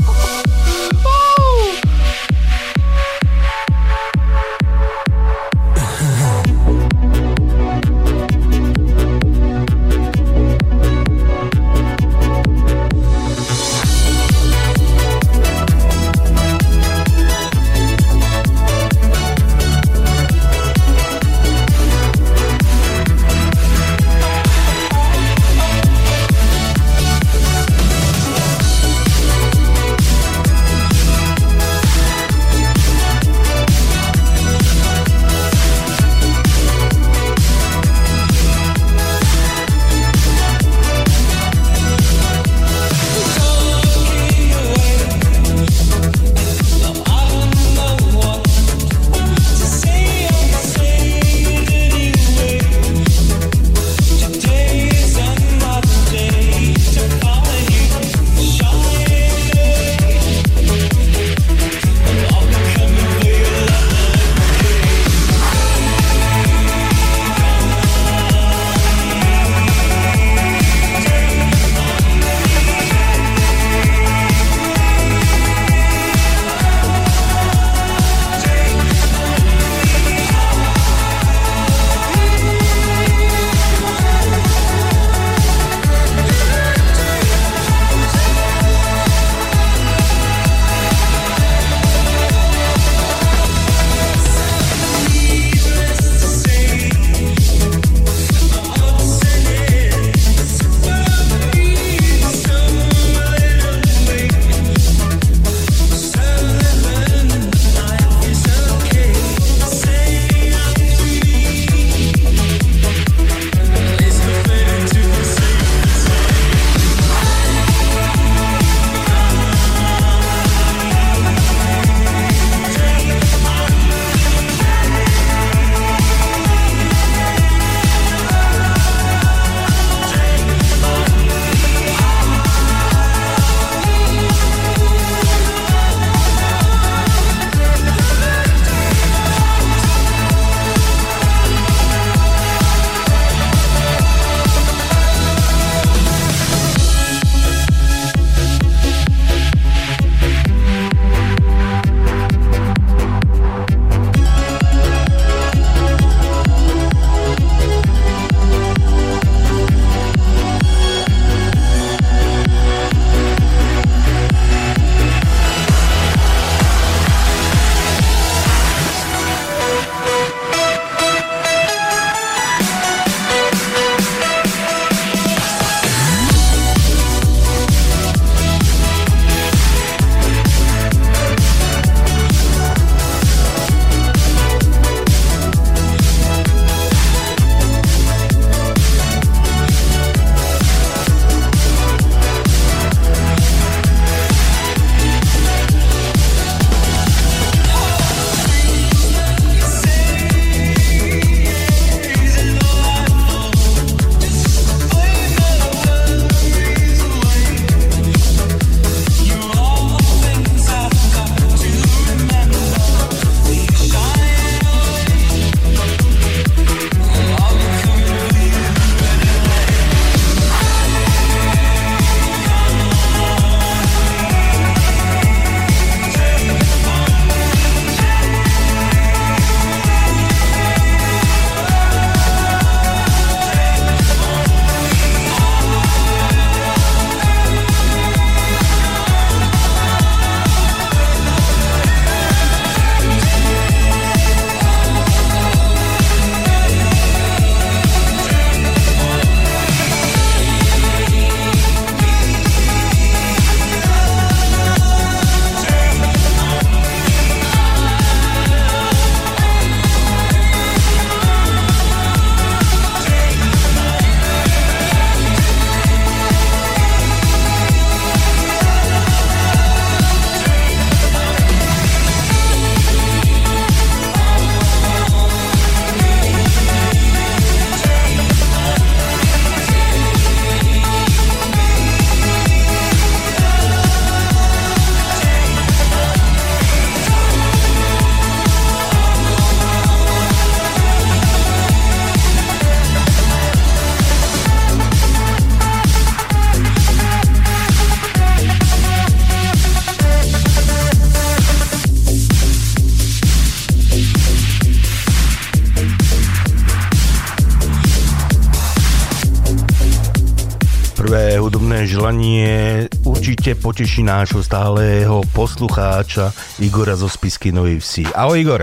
poteší nášho stáleho poslucháča Igora zo Spisky Novej Vsi. Ahoj Igor,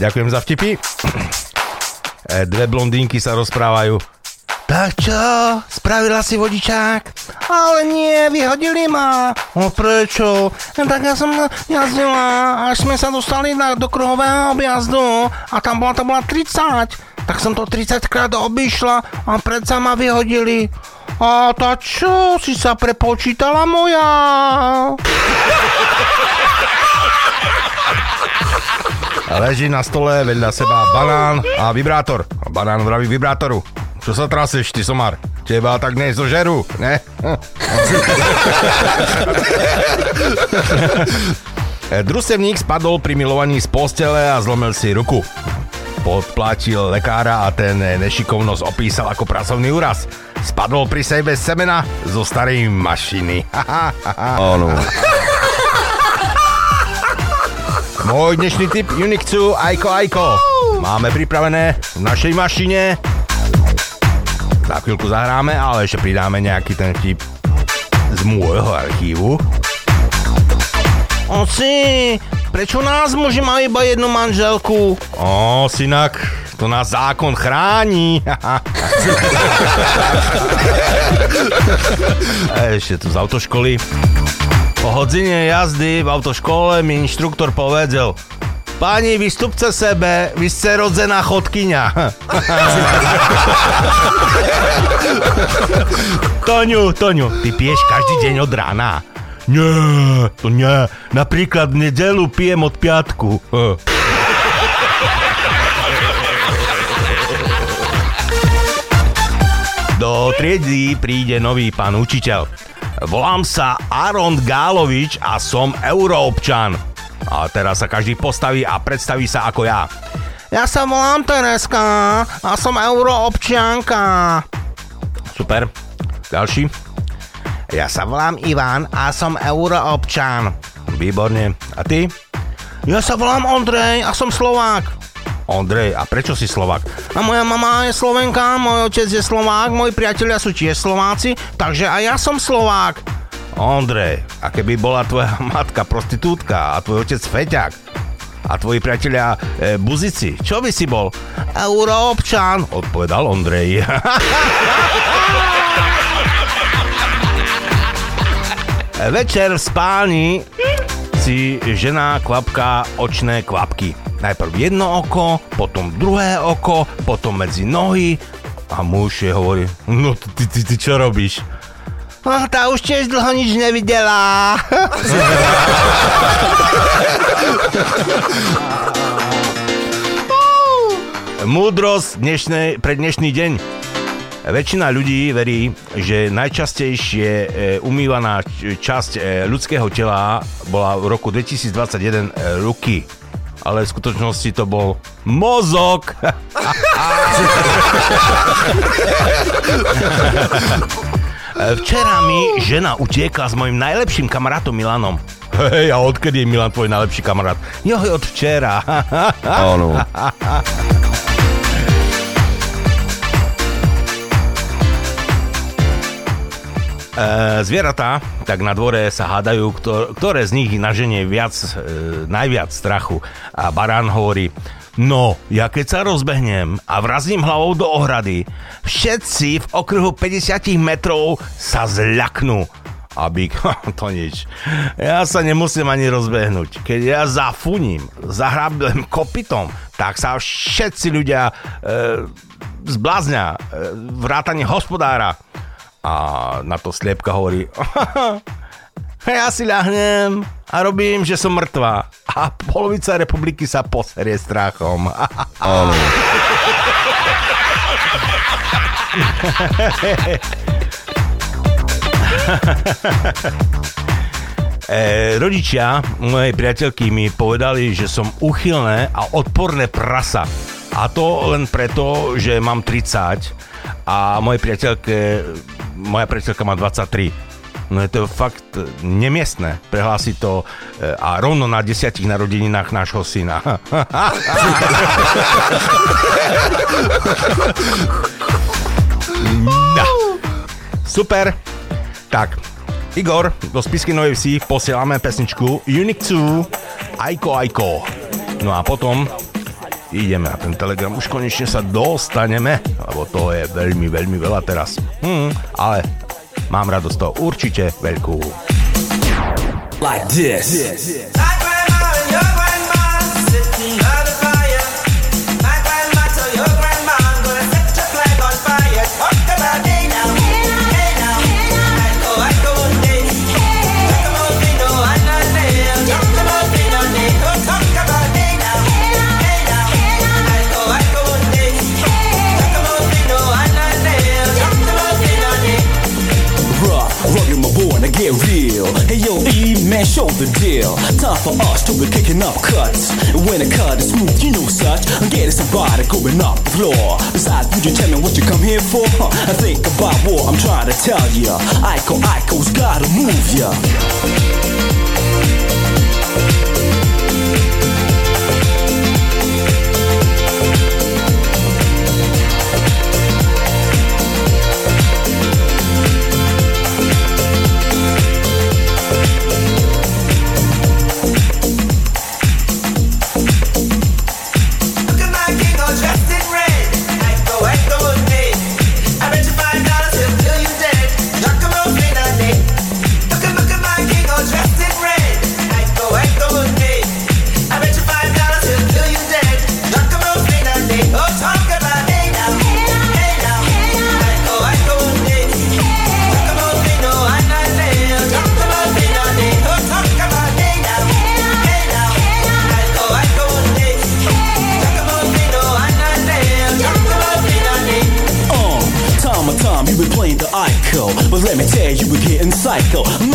ďakujem za vtipy. E, Dve blondínky sa rozprávajú. Tak čo, spravila si vodičák? Ale nie, vyhodili ma. No prečo? No, tak ja som jazdila, až sme sa dostali na, do kruhového objazdu a tam bola, to bola 30. Tak som to 30 krát obišla a predsa ma vyhodili. A tá čo, si sa prepočítala moja? Leží na stole vedľa seba banán a vibrátor. A banán vraví vibrátoru. Čo sa traseš, ty somar? Teba tak nezožerú, ne? Družstevník spadol pri milovaní z postele a zlomil si ruku. Podplatil lekára a ten nešikovnosť opísal ako pracovný úraz. Spadol pri sebe semena zo starej mašiny. Áno. Môj dnešný tip Unixu Aiko Aiko. Máme pripravené v našej mašine. Za chvíľku zahráme, ale ešte pridáme nejaký ten tip z môjho archívu. Oci, prečo nás muži majú iba jednu manželku? O, synak, to nás zákon chráni. Ešte tu z autoškoly. Po hodine jazdy v autoškole mi inštruktor povedal, Pani, vystupce sebe, vy ste rodzená chodkyňa. Toňu, Toňu, ty piješ každý deň od rána. Nie, to nie. Napríklad v nedelu pijem od piatku. Do triedy príde nový pán učiteľ. Volám sa Aron Gálovič a som euroobčan. A teraz sa každý postaví a predstaví sa ako ja. Ja sa volám Tereska a som euroobčianka. Super. Ďalší. Ja sa volám Ivan a som euroobčan. Výborne. A ty? Ja sa volám Ondrej a som Slovák. Ondrej, a prečo si Slovák? A moja mama je Slovenka, môj otec je Slovák, moji priatelia sú tiež Slováci, takže aj ja som Slovák. Ondrej, a keby bola tvoja matka prostitútka a tvoj otec feťák a tvoji priatelia e, buzici, čo by si bol? Euroobčan, odpovedal Ondrej. Večer v spálni si žena kvapká očné kvapky. Najprv jedno oko, potom druhé oko, potom medzi nohy a muž je hovorí, no ty, ty, ty čo robíš? No, tá už tiež dlho nič nevidela. Múdrosť dnešnej, pre dnešný deň. Väčšina ľudí verí, že najčastejšie e, umývaná časť e, ľudského tela bola v roku 2021 e, ruky. Ale v skutočnosti to bol mozog. Včera mi žena utiekla s mojim najlepším kamarátom Milanom. Hej, a odkedy je Milan tvoj najlepší kamarát? Jo, od včera. Áno. zvieratá, tak na dvore sa hádajú, ktoré z nich naženie viac, e, najviac strachu. A barán hovorí, no, ja keď sa rozbehnem a vrazím hlavou do ohrady, všetci v okruhu 50 metrov sa zľaknú. A byk, to nič. Ja sa nemusím ani rozbehnúť. Keď ja zafuním, zahrabem kopytom, tak sa všetci ľudia e, zbláznia. E, vrátanie hospodára. A na to sliepka hovorí, ja si ľahnem a robím, že som mŕtva. A polovica republiky sa poserie strachom. Áno. E, rodičia mojej priateľky mi povedali, že som uchylné a odporné prasa. A to len preto, že mám 30 a mojej priateľke moja priateľka má 23. No je to fakt nemiestné prehlásiť to e, a rovno na desiatich narodeninách nášho syna. no. Super. Tak, Igor, do Spisky Novej Vsi posielame pesničku Unique 2 Aiko Aiko. No a potom ideme na ten telegram. Už konečne sa dostaneme, lebo to je veľmi, veľmi veľa teraz. Hm, ale mám radosť toho určite veľkú. Like this. Rough, show the deal. Time for us to be kicking up cuts. When a cut is smooth, you know such. I'm getting somebody going up the floor. Besides, would you tell me what you come here for? I think about what I'm trying to tell ya. Ico, Ico's gotta move ya.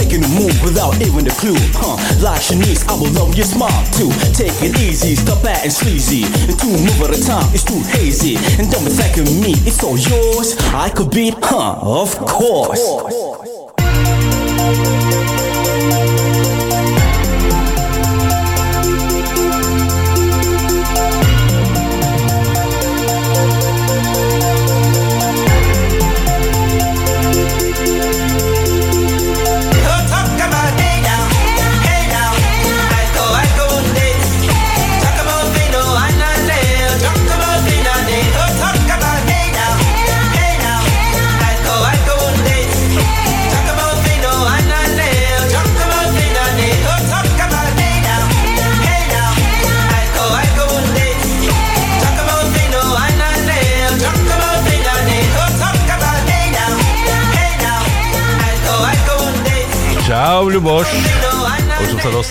Making a move without even a clue Huh, like Shanice, I will love your smile too. Take it easy, stop acting sleazy. And two move at a time, it's too hazy. And don't be thanking me, it's all yours. I could beat, huh, of course. Čau,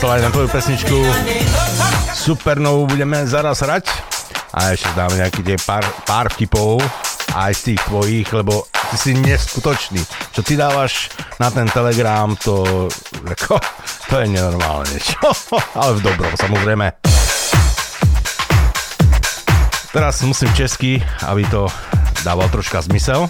dostal aj na tvoju pesničku. Supernovú budeme zaraz hrať. A ešte dáme nejaký tie pár, pár vtipov aj z tých tvojich, lebo ty si neskutočný. Čo ty dávaš na ten telegram, to, ako, to je nenormálne niečo. Ale v dobrom, samozrejme. Teraz musím česky, aby to dával troška zmysel.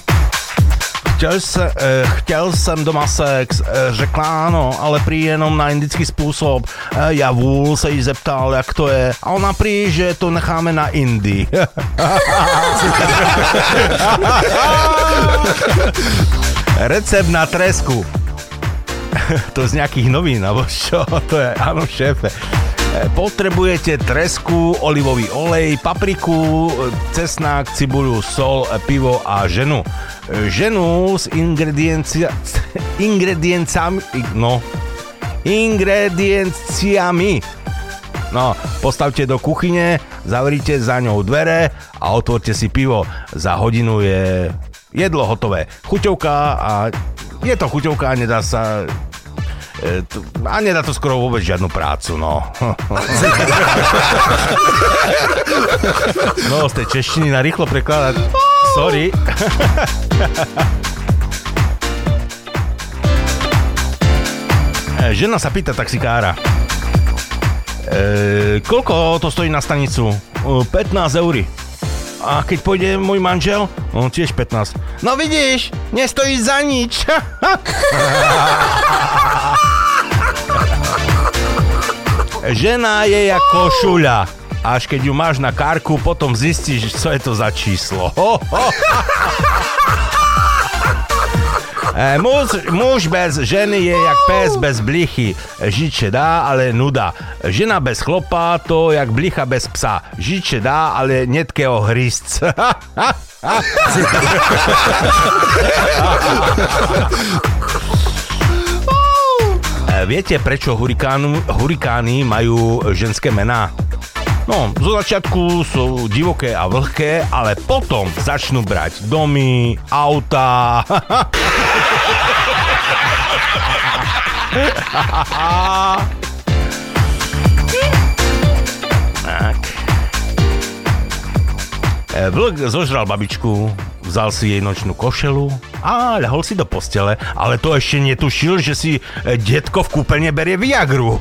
Chtěl, se, eh, chtěl jsem doma sex, eh, řekla ano, ale prý jenom na indický způsob. Eh, já vůl se jí zeptal, jak to je. A ona prý, že to necháme na Indii. Recept na tresku. to z nejakých novín, alebo čo? To je, áno, šéfe. E, Potrebujete tresku, olivový olej, papriku, e, cesnák, cibuľu, sol, e, pivo a ženu. Ženu s ingrediencia, ingrediencami, no, ingredienciami. No, postavte do kuchyne, zavrite za ňou dvere a otvorte si pivo. Za hodinu je jedlo hotové. Chuťovka a je to chuťovka nedá sa a nedá to skoro vôbec žiadnu prácu, no. no, z tej češtiny na rýchlo prekladať. Sorry. E, Žena sa pýta taxikára. E, koľko to stojí na stanicu? E, 15 eur. A keď pôjde môj manžel? No tiež 15. No vidíš, nestojí za nič. Žena je ako košuľa. Až keď ju máš na karku, potom zistíš, co je to za číslo. E, muž, muž bez ženy je jak pes bez blichy. Žiče dá, ale nuda. Žena bez chlopa to jak blicha bez psa. Žiče dá, ale netkého hryzc. Viete, prečo hurikánu, hurikány majú ženské mená? No, zo začiatku sú divoké a vlhké, ale potom začnú brať domy, auta. tak. E, Vlk zožral babičku, vzal si jej nočnú košelu a ľahol si do postele, ale to ešte netušil, že si e, detko v kúpeľne berie Viagru.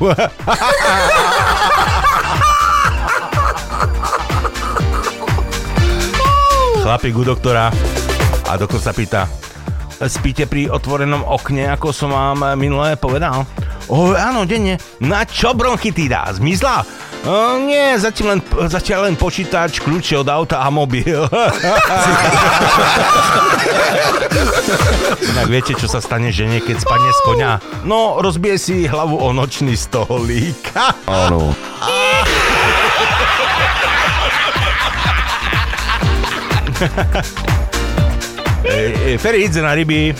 Chlapík u doktora a doktor sa pýta, spíte pri otvorenom okne, ako som vám minulé povedal? O, áno, denne. Na čo bronchitída? Zmizla? O, nie, zatiaľ len, zatiaľ len počítač, kľúče od auta a mobil. Inak viete, čo sa stane žene, keď spadne z konia? No, rozbije si hlavu o nočný stolík. Áno. e, e, Ferry ide na ryby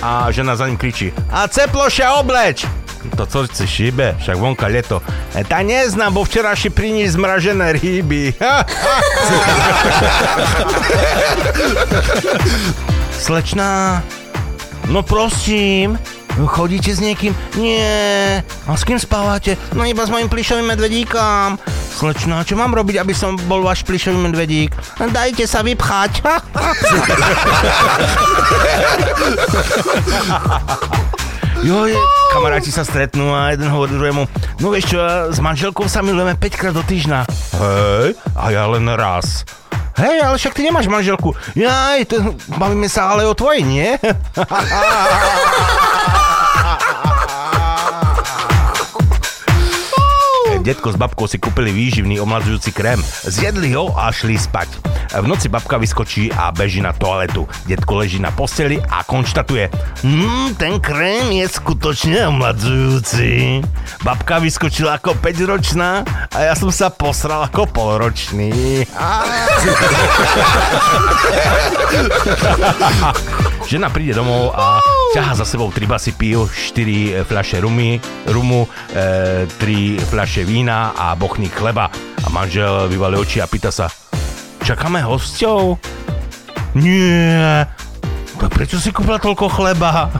a žena za ním kričí A ceplošia obleč! To co si šíbe, však vonka leto. E, tá neznám, bo včera si priniesť zmražené ryby. Slečná, no prosím, chodíte s niekým? Nie. A s kým spávate? No iba s mojim plišovým medvedíkom. Slečná, čo mám robiť, aby som bol váš plišový medvedík? Dajte sa vypchať. Joj, kamaráti sa stretnú a jeden hovorí druhému, no vieš čo, s manželkou sa milujeme 5 krát do týždňa. Hej, a ja len raz. Hej, ale však ty nemáš manželku. Jaj, to, bavíme sa ale o tvojej, nie? Detko s babkou si kúpili výživný omladzujúci krém, zjedli ho a šli spať. V noci babka vyskočí a beží na toaletu. Detko leží na posteli a konštatuje, hm, ten krém je skutočne omladzujúci. Babka vyskočila ako 5-ročná a ja som sa posral ako polročný. Žena príde domov a ťaha za sebou tri basy pív, 4 fľaše rumy, rumu, e, 3 fľaše vína a bochník chleba. A manžel vyvalí oči a pýta sa, čakáme hostov? Nie. Tak prečo si kúpila toľko chleba?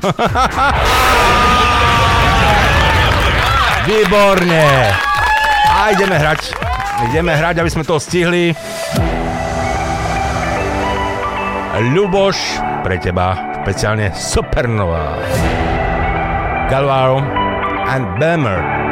Výborne. A ideme hrať. Ideme hrať, aby sme to stihli. Ľuboš, pre teba špeciálne Supernova. Galvaro and Bammer.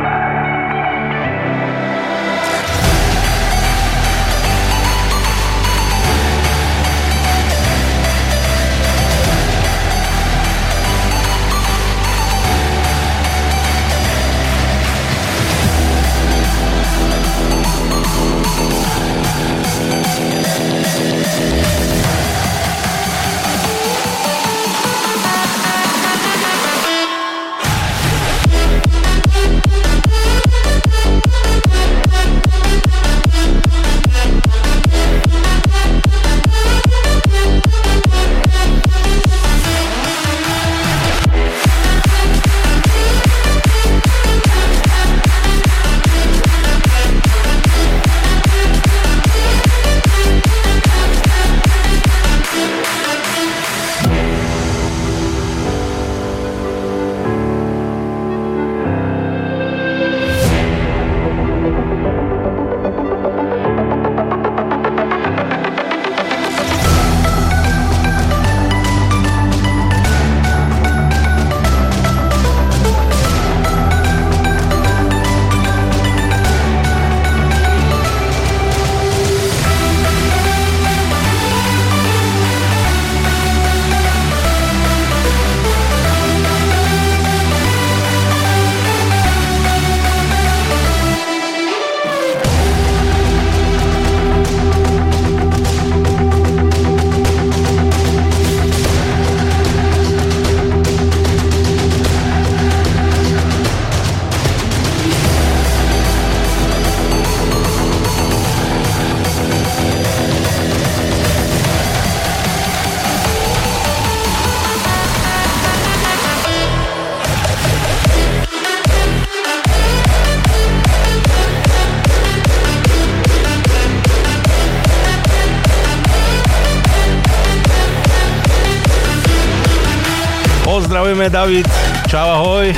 David. Čau, ahoj.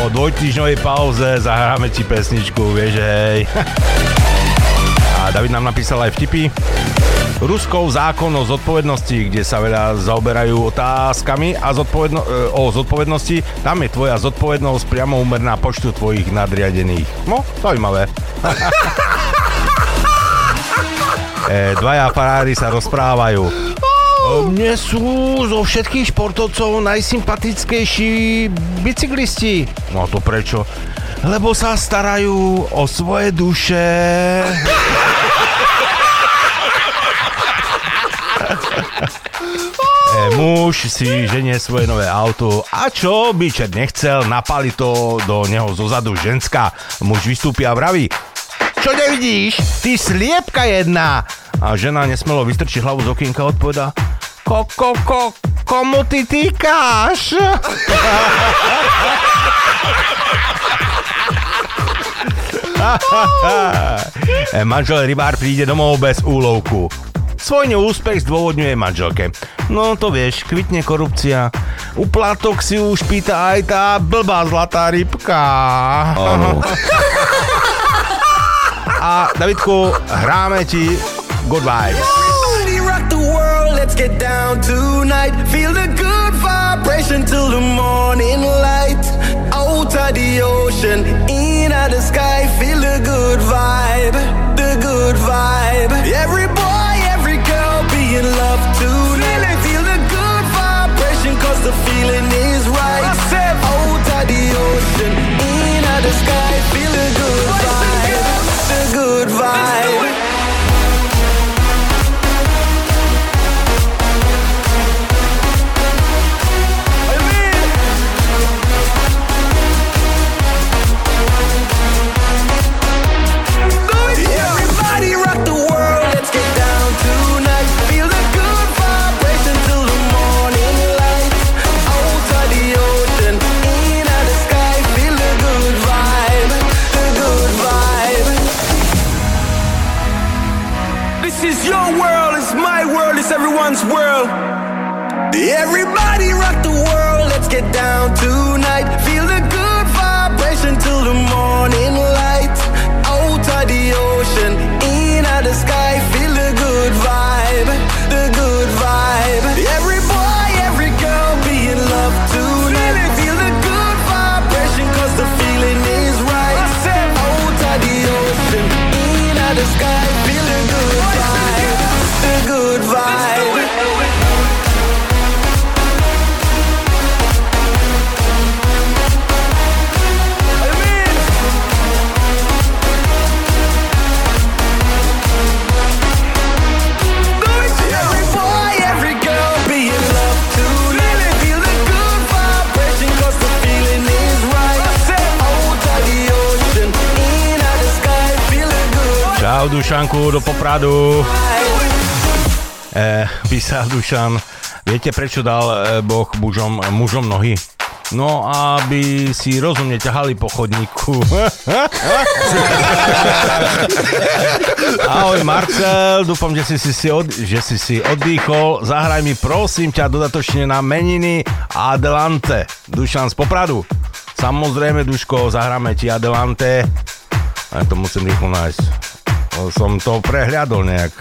Po dvojtýždňovej pauze zahráme ti pesničku, vieš, hej. A David nám napísal aj vtipy. Ruskou zákon o zodpovednosti, kde sa veľa zaoberajú otázkami a zodpovedno- e, o zodpovednosti, tam je tvoja zodpovednosť priamo úmerná počtu tvojich nadriadených. No, zaujímavé. e, dvaja farári sa rozprávajú. Mne sú zo všetkých športovcov najsympatickejší bicyklisti. No to prečo? Lebo sa starajú o svoje duše. E, muž si ženie svoje nové auto a čo by čert nechcel, napali to do neho zozadu ženská. Muž vystúpi a vraví, čo nevidíš? Ty sliepka jedna! A žena nesmelo vystrčí hlavu z okienka a odpoveda, ko, ko, ko, komu ty týkáš? Manžel rybár príde domov bez úlovku. Svoj neúspech zdôvodňuje manželke. No to vieš, kvitne korupcia. Uplatok si už pýta aj tá blbá zlatá rybka. A Davidku, hráme ti Good Vibes. Down tonight. Feel the good vibration till the morning light. Out of the ocean, in of the sky. Feel the good vibe, the good vibe. Every boy, every girl be in love tonight. Feel the good vibration, cause the feeling is right. Out of the ocean, in of the sky. Feel the good vibe, the good vibe. Everybody rock the world, let's get down tonight. Čau Dušanku do Popradu. E, písal Dušan, viete prečo dal e, Boh mužom, mužom nohy? No, aby si rozumne ťahali po chodníku. Ahoj Marcel, dúfam, že si, si, od, že si si oddychol. Zahraj mi prosím ťa dodatočne na meniny Adelante. Dušan z Popradu. Samozrejme, Duško, zahráme ti Adelante. A to musím rýchlo nájsť. Som to prehľadol nejak.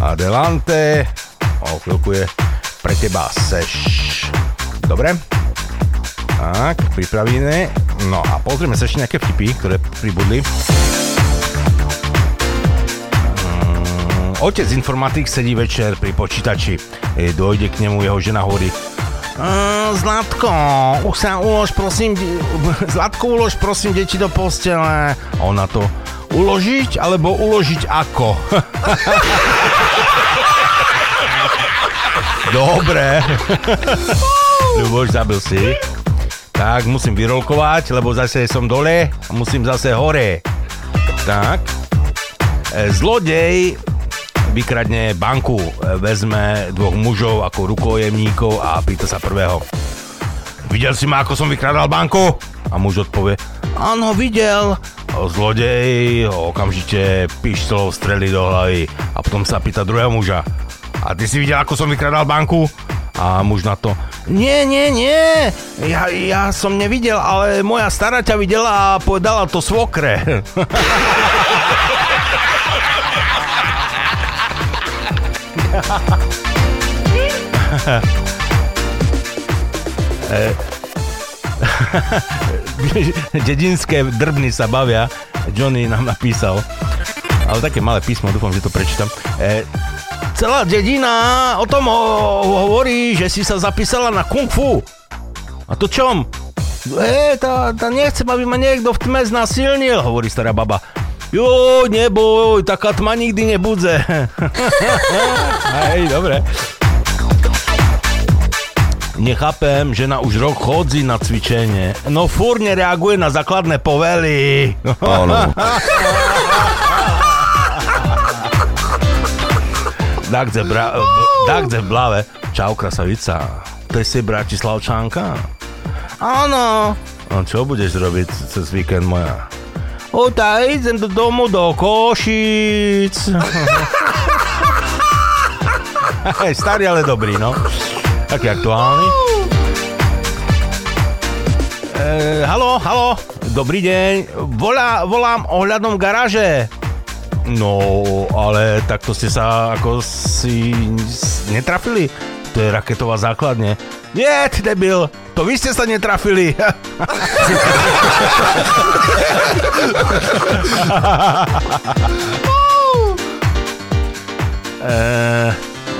Adelante. O chvíľku je pre teba seš. Dobre? Tak, pripravíme. No a pozrieme sa ešte nejaké vtipy, ktoré pribudli. Mm, Otec informatik sedí večer pri počítači. E, Dojde k nemu jeho žena hovorí "Mm, Zlatko, už sa ulož prosím, Zlatko ulož prosím deti do postele. A on to, uložiť alebo uložiť ako? Dobre. Ľuboš, zabil si. Tak, musím vyrolkovať, lebo zase som dole a musím zase hore. Tak. E, Zlodej vykradne banku, E, vezme dvoch mužov ako rukojemníkov a pýta sa prvého. Videl si ma, ako som vykradal banku? A muž odpovie, áno, videl. Zlodej ho okamžite pištolou strelí do hlavy a potom sa pýta druhého muža. A ty si videl, ako som vykradal banku? A muž na to, nie, nie, nie, ja, ja som nevidel, ale moja stará ťa videla a povedala to svokre. E, Dedinské drbny sa bavia. Johnny nám napísal. Ale také malé písmo, dúfam, že to prečítam. E, celá dedina o tom ho- hovorí, že si sa zapísala na kung fu. A to čom? E, tá, tá nechcem, aby ma niekto v tme znasilnil, hovorí stará baba. Jo, neboj, taká tma nikdy nebudze. Hej, dobre. Nechápem, žena už rok chodí na cvičenie. No fúr nereaguje na základné povely. Áno. Dagze, bra- Dagze v blave. Čau, krasavica. To je si Bratislavčanka? Áno. A čo budeš robiť cez víkend moja? O, tá idem do domu do Košic. Hej, starý, ale dobrý, no. Taký aktuálny. E, halo, halo, dobrý deň. Volá, volám ohľadom garáže. No, ale takto ste sa ako si netrafili. To je raketová základne. Nie, ty debil, to vy ste sa netrafili. e,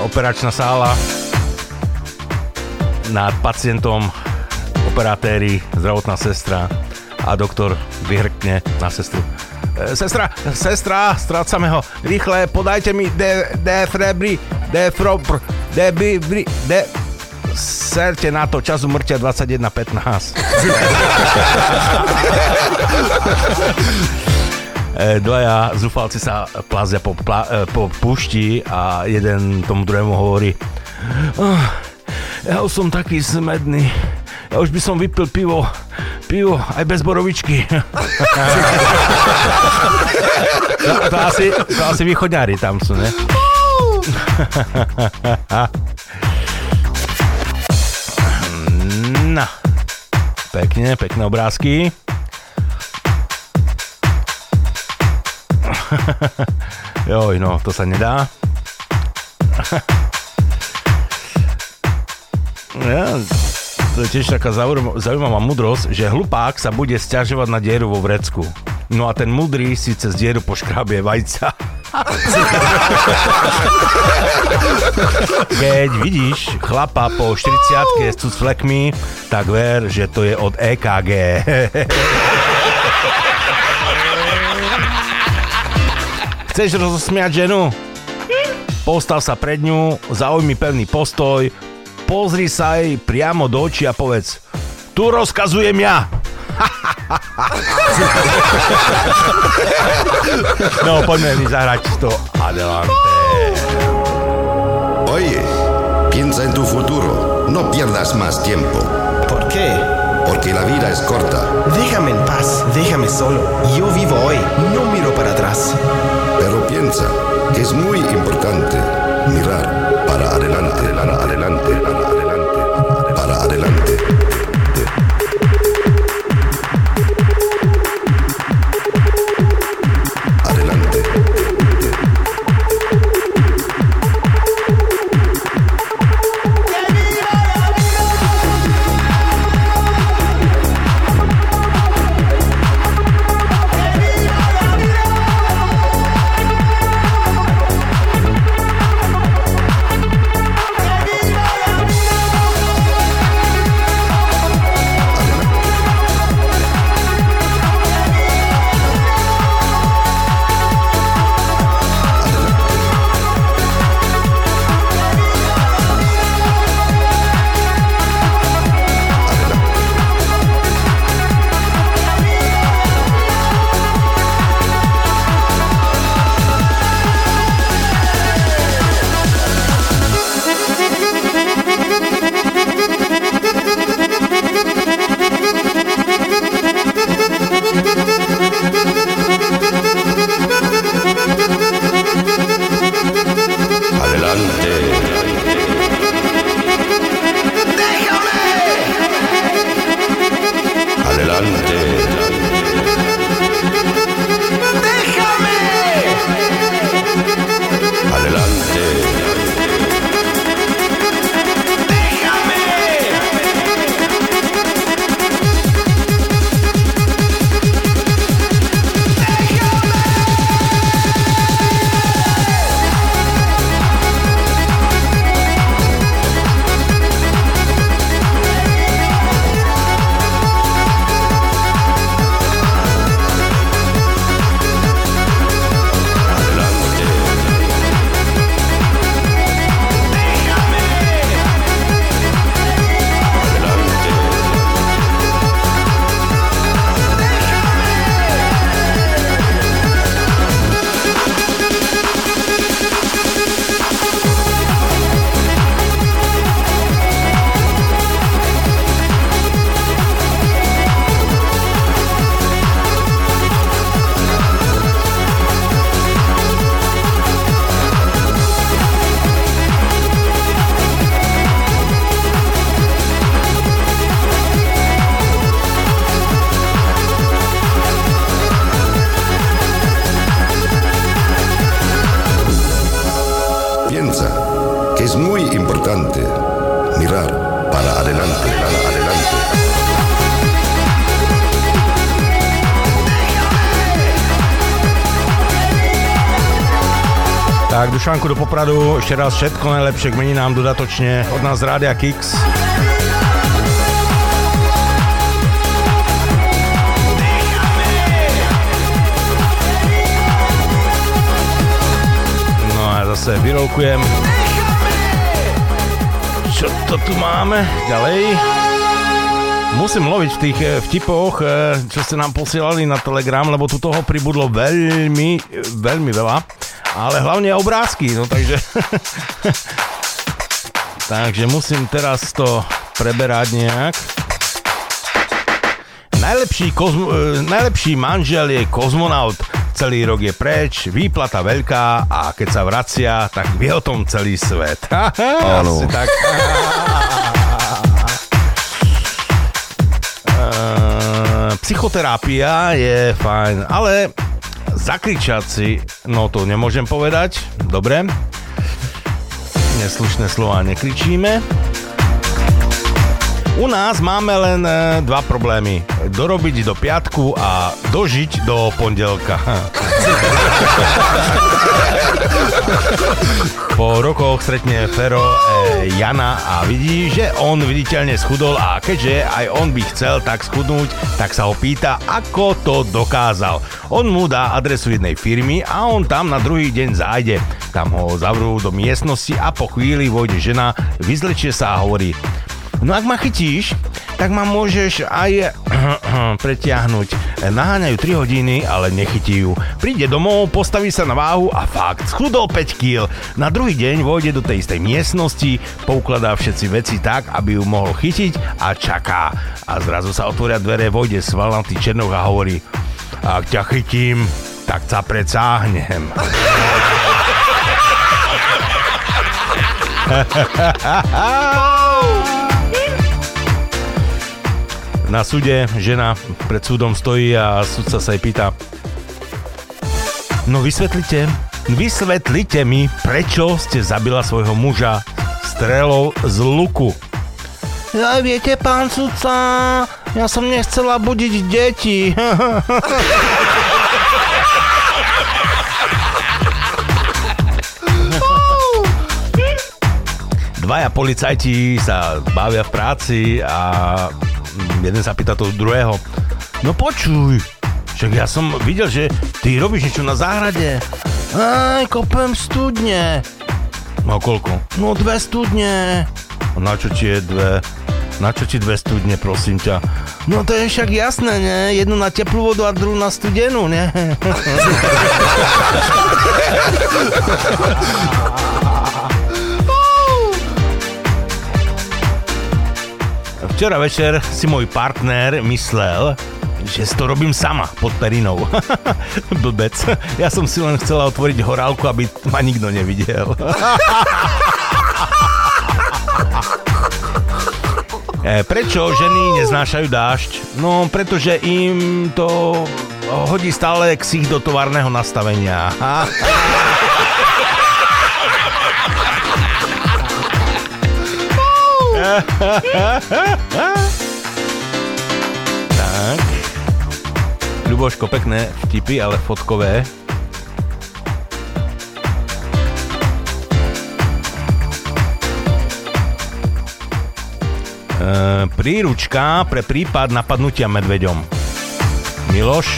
operačná sála nad pacientom operatéri, zdravotná sestra a doktor vyhrkne na sestru. E, Sestra, sestra, strácame ho. Rýchle, podajte mi de, defrebri, defrobr, debibri, de... Serte na to, čas umrtia 21.15. E, Dvaja zúfalci sa plazia po, pla, e, po púšti a jeden tomu druhému hovorí "Ah, ja už som taký smedný. Ja už by som vypil pivo. Pivo aj bez borovičky. to, to, asi, to asi východňári tam sú, ne? No. Pekne, pekné obrázky. Joj, no, to sa nedá. Ja, to je tiež taká zaujímavá, mudrosť, že hlupák sa bude stiažovať na dieru vo vrecku. No a ten mudrý si cez dieru poškrabie vajca. Keď vidíš chlapa po 40 s cucflekmi, tak ver, že to je od EKG. Chceš rozosmiať ženu? Postav sa pred ňu, zaujmi pevný postoj, pozri sa jej priamo do očí a povedz Tu rozkazujem ja! no, poďme mi zahrať to Adelante. Oye, piensa en tu futuro. No pierdas más tiempo. ¿Por qué? Porque la vida es corta. Déjame en paz, déjame solo. Yo vivo hoy, no miro para atrás. Pero piensa es muy importante mirar para adelante, para adelante, para adelante, para adelante. Adelante. Popradu, ešte raz všetko najlepšie k meninám dodatočne od nás Rádia Kix. No a zase vyrolkujem. Čo to tu máme? Ďalej. Musím loviť v tých eh, vtipoch, eh, čo ste nám posielali na Telegram, lebo tu toho pribudlo veľmi, veľmi veľa. Ale hlavne obrázky, no takže... takže musím teraz to preberať nejak. Najlepší, kozmo, e, najlepší manžel je kozmonaut. Celý rok je preč, výplata veľká a keď sa vracia, tak vie o tom celý svet. Áno. Asi tak. Ehm, Psychoterapia je fajn, ale zakričať si, no to nemôžem povedať, dobre. Neslušné slova nekričíme. U nás máme len e, dva problémy. Dorobiť do piatku a dožiť do pondelka. Po rokoch stretne Fero e, Jana a vidí, že on viditeľne schudol a keďže aj on by chcel tak schudnúť, tak sa ho pýta, ako to dokázal. On mu dá adresu jednej firmy a on tam na druhý deň zájde. Tam ho zavrú do miestnosti a po chvíli vojde žena, vyzlečie sa a hovorí No ak ma chytíš, tak ma môžeš aj pretiahnuť. Naháňajú 3 hodiny, ale nechytí ju. Príde domov, postaví sa na váhu a fakt, schudol 5 kg. Na druhý deň vojde do tej istej miestnosti, poukladá všetci veci tak, aby ju mohol chytiť a čaká. A zrazu sa otvoria dvere, vojde svalnatý černoch a hovorí ak ťa chytím, tak sa precáhnem. Na súde žena pred súdom stojí a súdca sa jej pýta No vysvetlite, vysvetlite mi, prečo ste zabila svojho muža strelou z luku. Ja viete, pán sudca, ja som nechcela budiť deti. Dvaja policajti sa bavia v práci a jeden sa pýta toho druhého. No počuj, však ja som videl, že ty robíš niečo na záhrade. Aj, kopem studne. No koľko? No dve studne. A na čo ti je dve? Na čo ti dve studne, prosím ťa? No to je však jasné, ne? Jednu na teplú vodu a druhú na studenú, ne? Včera večer si môj partner myslel, že to robím sama pod perinou. Blbec. Ja som si len chcela otvoriť horálku, aby ma nikto nevidel. E, Prečo ženy neznášajú dážď? No, pretože im to hodí stále ksich do továrneho nastavenia. tak. Ľuboško, pekné vtipy, ale fotkové. E, príručka pre prípad napadnutia medveďom. Miloš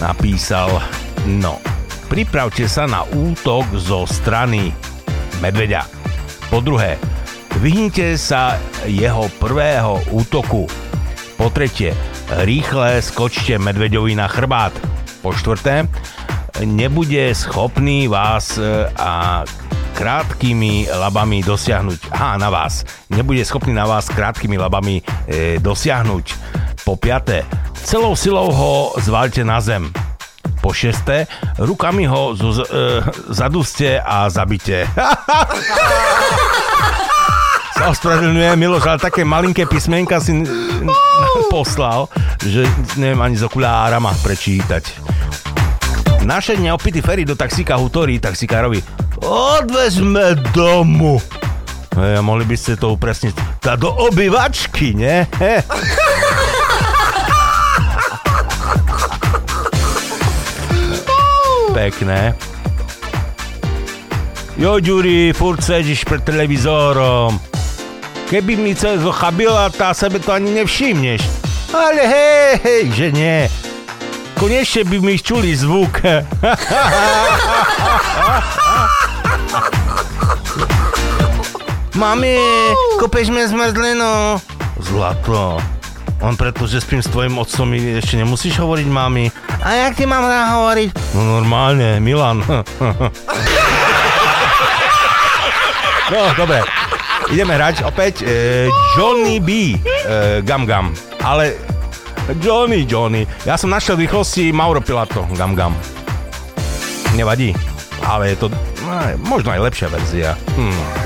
napísal, no, pripravte sa na útok zo strany medveďa. Po druhé, vyhnite sa jeho prvého útoku. Po tretie, rýchle skočte medveďovi na chrbát. Po štvrté, nebude schopný vás e, a krátkými labami dosiahnuť. Aha, na vás. Nebude schopný na vás krátkými labami e, dosiahnuť. Po piaté, celou silou ho zvalte na zem. Po šesté, rukami ho zo, e, zaduste a zabite. ospravedlňujem, Miloš, ale také malinké písmenka si poslal, že neviem ani z okulárama prečítať. Naše neopity Ferry do taxíka hutorí taxikárovi. odvezme domu. Hej, a mohli by ste to upresniť. Tá do obývačky, nie? Pekné. Jo, Ďuri, furt sedíš pred televízorom. Keby mi cez chabila, tá sebe to ani nevšimneš. Ale hej, hej, že nie. Konečne by mi čuli zvuk. Mami, kúpeš mi zmrzlinu. Zlato. On preto, že spím s tvojim otcom, mi ešte nemusíš hovoriť mami. A jak ti mám hovoriť? No normálne, Milan. no, dobre. Ideme hrať opäť e, Johnny B. E, Gam Gam. Ale Johnny, Johnny. Ja som našiel v rýchlosti Mauro Pilato. Gam Gam. Nevadí. Ale je to no, možno aj lepšia verzia. Hm.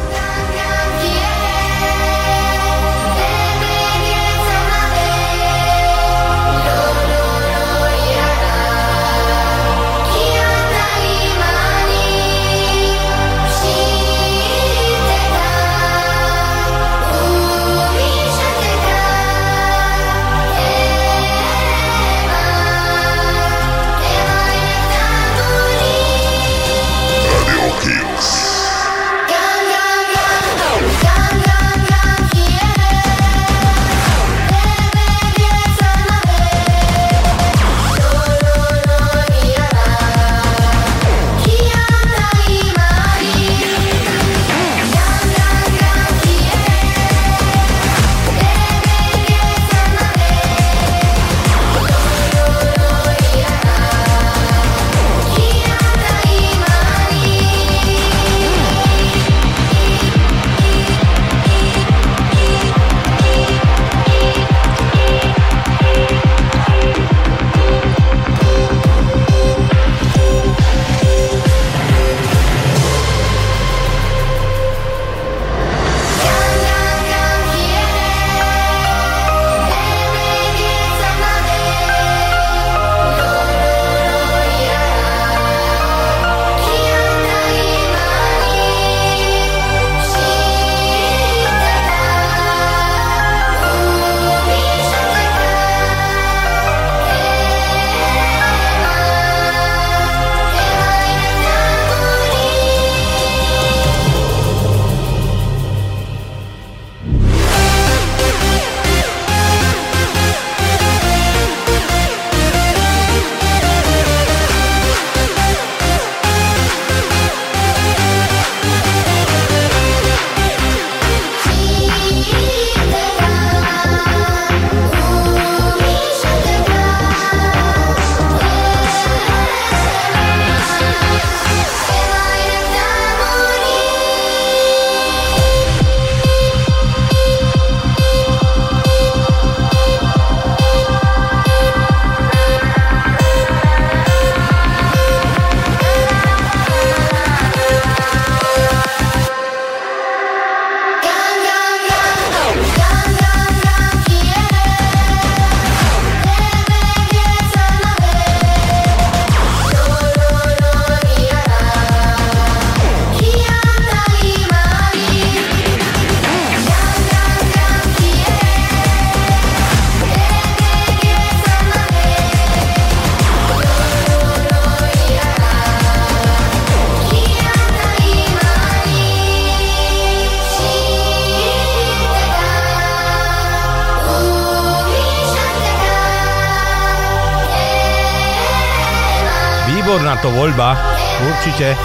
Voľba, určite.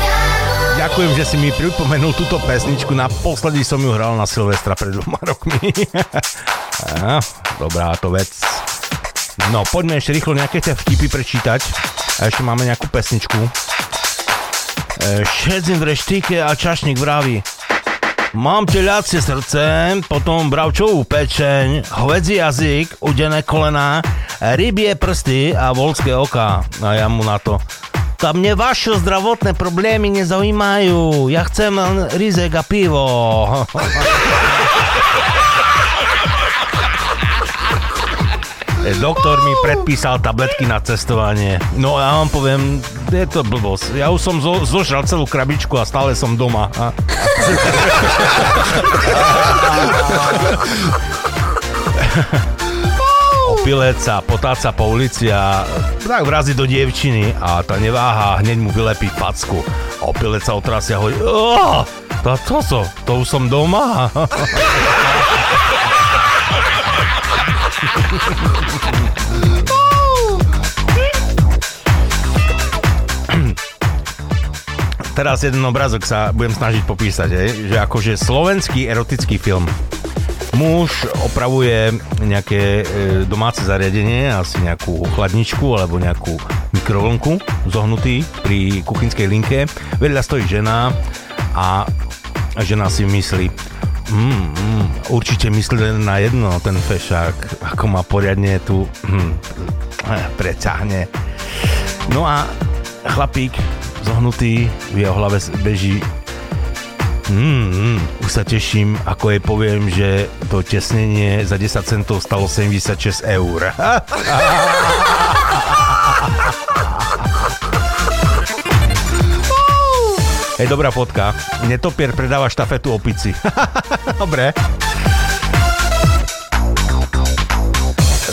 Ďakujem, že si mi pripomenul túto pesničku. Naposledy som ju hral na Silvestra pred dvoma rokmi. Dobrá to vec. No, poďme ešte rýchlo nejaké tie vtipy prečítať. A ešte máme nejakú pesničku. E, Šedzin v reštike a čašník vraví. Mám teliacie srdce, potom bravčovú pečeň, hovedzí jazyk, udené kolena, rybie prsty a volské oka. A ja mu na to. Mne vaše zdravotné problémy nezaujímajú. Ja chcem len rizek a pivo. E, Doktor mi predpísal tabletky na cestovanie. No a ja vám poviem, je to blbosť. Ja už som zo, zožral celú krabičku a stále som doma. A... Opilec sa potáca po ulici a tak vrazí do dievčiny a tá neváha hneď mu vylepí facku. A opilec sa otrasia a hovorí, "Ó, to, to, to, to už som doma. Teraz jeden obrazok sa budem snažiť popísať, že akože slovenský erotický film. Muž opravuje nejaké e, domáce zariadenie, asi nejakú chladničku alebo nejakú mikrovlnku, zohnutý pri kuchynskej linke. Vedľa stojí žena a žena si myslí, mm, mm, určite myslí na jedno ten fešák, ako ma poriadne tu hm, preťahne. No a chlapík zohnutý, v jeho hlave beží Mm, mm, už sa teším, ako jej poviem, že to tesnenie za 10 centov stalo 76 eur. Hej, dobrá fotka. Netopier predáva štafetu opici. Dobre.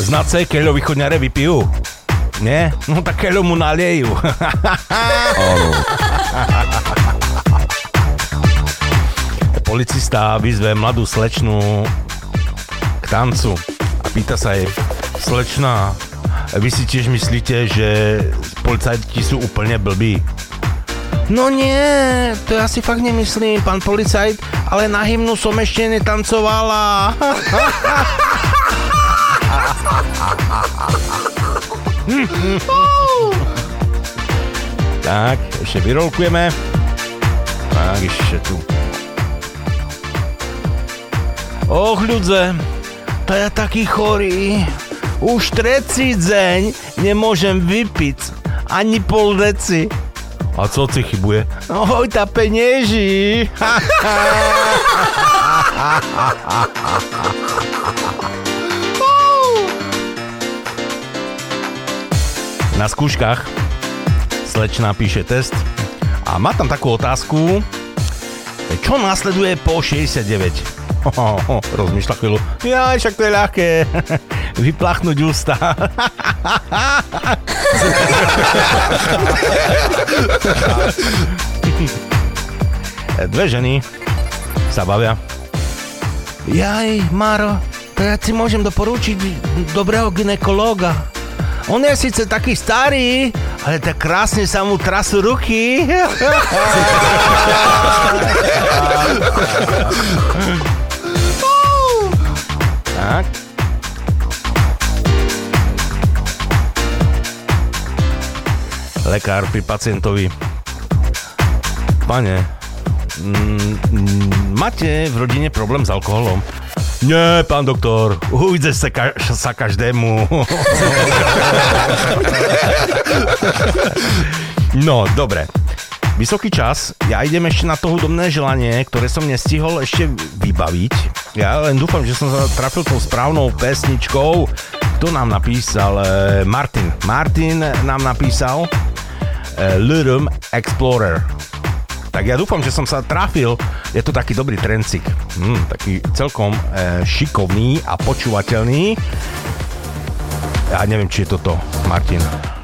Znace keľo východňare vypijú? Nie? No tak keľo mu naliejú. Policista vyzve mladú slečnu k tancu a pýta sa jej, slečna, vy si tiež myslíte, že policajti sú úplne blbí? No nie, to ja si fakt nemyslím, pán policajt, ale na hymnu som ešte netancovala. tak, ešte vyrolkujeme. Tak, ešte tu. Och, ľudze, to ja taký chorý. Už trecí deň nemôžem vypiť ani pol deci. A co ti chybuje? Oj, tá penieži. Na skúškach slečna píše test a má tam takú otázku, čo následuje po 69? Oh, oh, rozmýšľa chvíľu. Ja, však to je ľahké. Vyplachnúť ústa. Dve ženy sa bavia. Jaj, Maro, to ja ti môžem doporučiť dobrého ginekológa. On je síce taký starý, ale tak krásne sa mu trasú ruky. tak. Lekár pri pacientovi. Pane, mm, mm, máte v rodine problém s alkoholom? Nie, pán doktor, ujde sa, ka- sa každému. no, dobre. Vysoký čas, ja idem ešte na to hudobné želanie, ktoré som nestihol ešte vybaviť. Ja len dúfam, že som sa trafil tou správnou pesničkou. Kto nám napísal? E, Martin. Martin nám napísal e, Lurum Explorer. Tak ja dúfam, že som sa trafil. Je to taký dobrý trencik. Hm, taký celkom e, šikovný a počúvateľný. Ja neviem, či je toto Martin.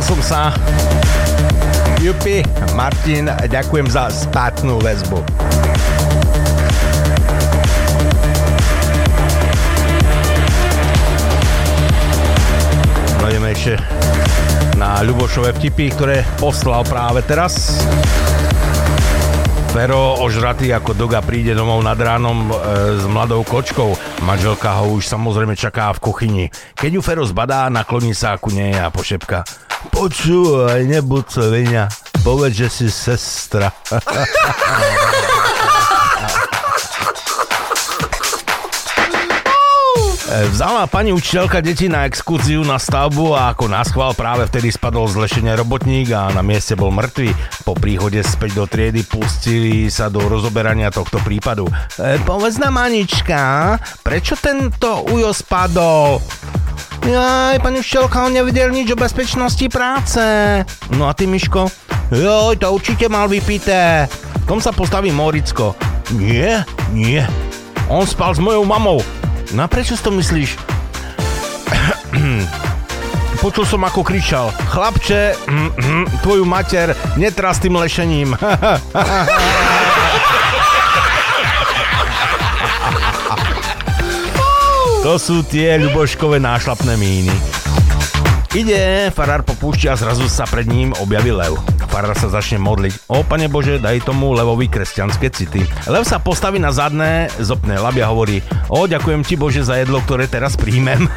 Trafil som sa. Jupi, Martin, ďakujem za spátnu väzbu. No ideme ešte na Ľubošové vtipy, ktoré poslal práve teraz. Fero ožratý ako Doga príde domov nad ránom e, s mladou kočkou. Manželka ho už samozrejme čaká v kuchyni. Keď ju Fero zbadá, nakloní sa ku nej a pošepka. Počúvaj, nebuď vinia. Povedz, že si sestra. E, Vzala pani učiteľka deti na exkurziu na stavbu a ako naschval práve vtedy spadol z lešenia robotník a na mieste bol mŕtvy. Po príchode späť do triedy pustili sa do rozoberania tohto prípadu. E, povedz nám, Anička, prečo tento ujo spadol? Jaj, pani učiteľka, on nevidel nič o bezpečnosti práce. No a ty, Miško? Joj, to určite mal vypité. Tom sa postaví Moricko. Nie, nie. On spal s mojou mamou. No prečo si to myslíš? Počul som, ako kričal. Chlapče, tvoju mater, netras tým lešením. to sú tie ľuboškové nášlapné míny. Ide, farár popúšťa a zrazu sa pred ním objaví lev. Farár sa začne modliť. O, pane Bože, daj tomu levovi kresťanské city. Lev sa postaví na zadné, zopné laby a hovorí O, ďakujem ti Bože za jedlo, ktoré teraz príjmem.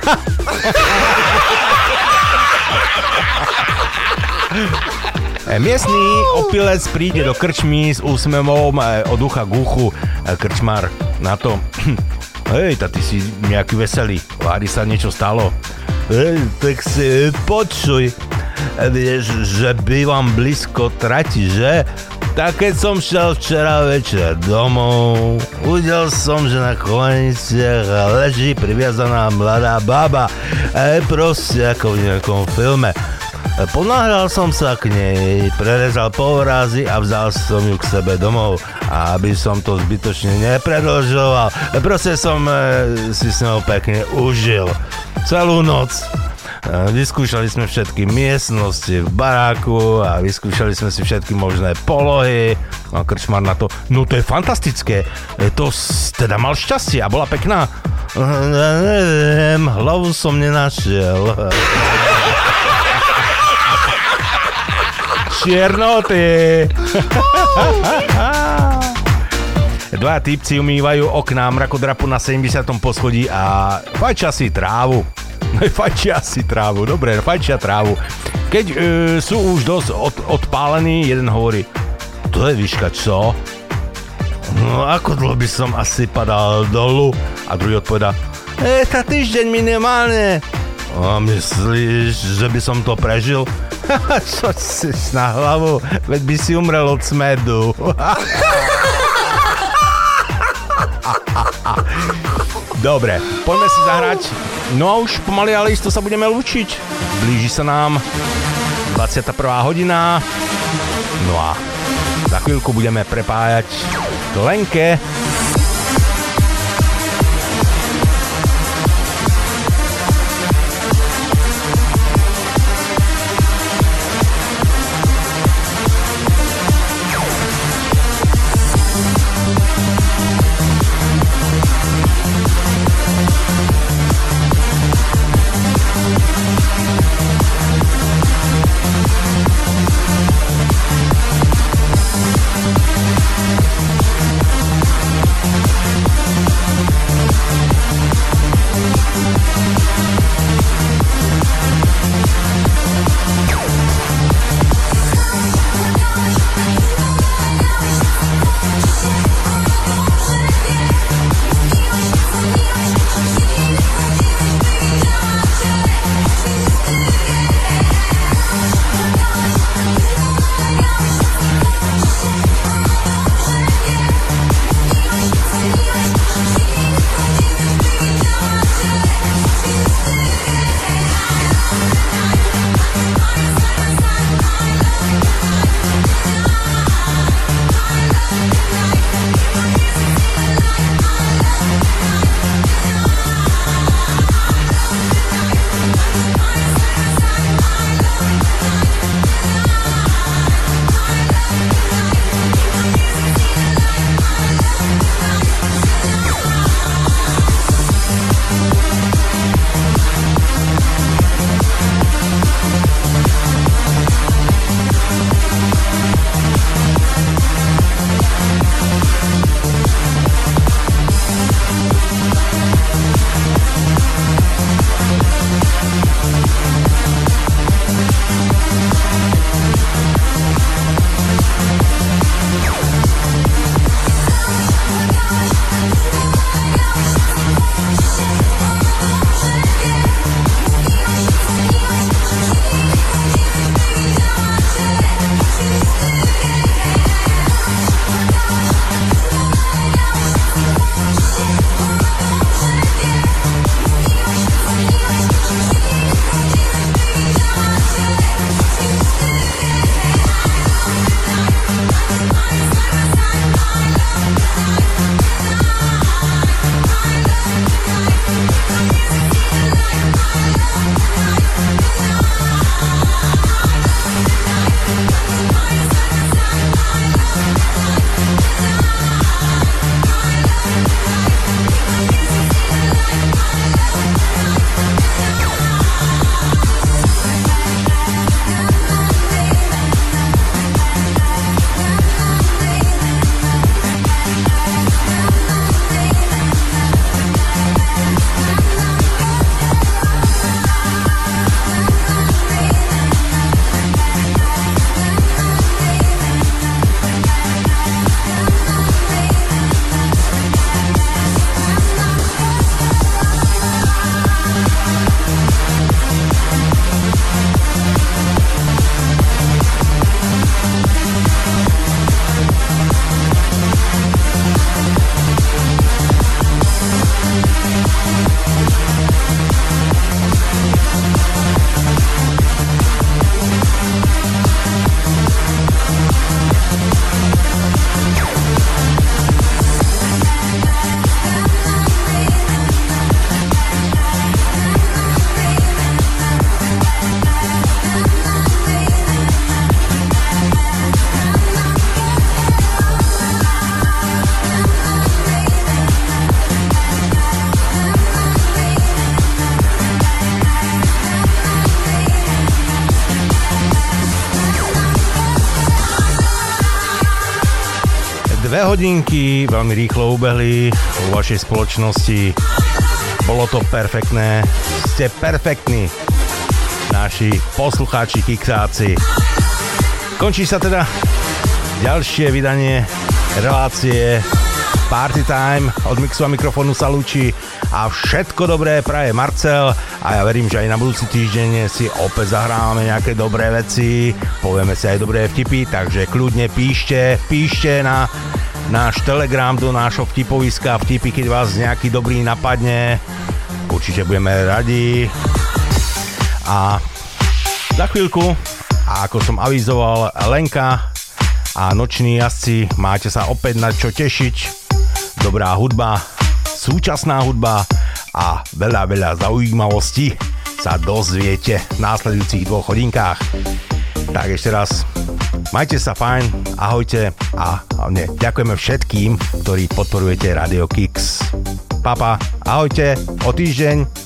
Miestný opilec príde do krčmy s úsmevom od ucha k uchu. Krčmár na to. Hej, ty si nejaký veselý. Vári sa niečo stalo. Hej, tak si počuj. Vieš, že bývam blízko trati, že? Tak keď som šiel včera večer domov, uvidel som, že na koleniciach leží priviazaná mladá baba. E, proste ako v nejakom filme. Ponáhľal som sa k nej, prerezal povrazy a vzal som ju k sebe domov. A aby som to zbytočne nepredlžoval, proste som e, si s ňou pekne užil. Celú noc. Vyskúšali sme všetky miestnosti v baráku a vyskúšali sme si všetky možné polohy. A krčmar na to, no to je fantastické. To teda mal šťastie a bola pekná. Neviem, hlavu som nenašiel. Čiernoty. Dva typci umývajú okná mrakodrapu na 70. poschodí a fajčia si trávu. fajčia si trávu, dobre, fajčia trávu. Keď e, sú už dosť od, odpálení, jeden hovorí, to je výška čo? No ako dlho by som asi padal dolu? A druhý odpovedá, e, tá týždeň minimálne. A myslíš, že by som to prežil? čo si na hlavu? Veď by si umrel od smedu. Dobre, poďme si zahrať. No a už pomaly, ale isto sa budeme lúčiť. Blíži sa nám 21. hodina. No a za chvíľku budeme prepájať k Lenke. Hodinky veľmi rýchlo ubehli vo vašej spoločnosti. Bolo to perfektné. Ste perfektní, naši poslucháči, kiksáci. Končí sa teda ďalšie vydanie relácie Party Time. Od mixu a mikrofónu sa lúči a všetko dobré praje Marcel a ja verím, že aj na budúci týždeň si opäť zahrávame nejaké dobré veci, povieme si aj dobré vtipy, takže kľudne píšte, píšte na náš telegram do nášho vtipoviska vtipy, keď vás nejaký dobrý napadne. Určite budeme radi. A za chvíľku, a ako som avizoval, Lenka a noční jazdci, máte sa opäť na čo tešiť dobrá hudba, súčasná hudba a veľa, veľa zaujímavostí sa dozviete v následujúcich dvoch hodinkách. Tak ešte raz, majte sa fajn, ahojte a hlavne ďakujeme všetkým, ktorí podporujete Radio Kix. Papa, ahojte, o týždeň.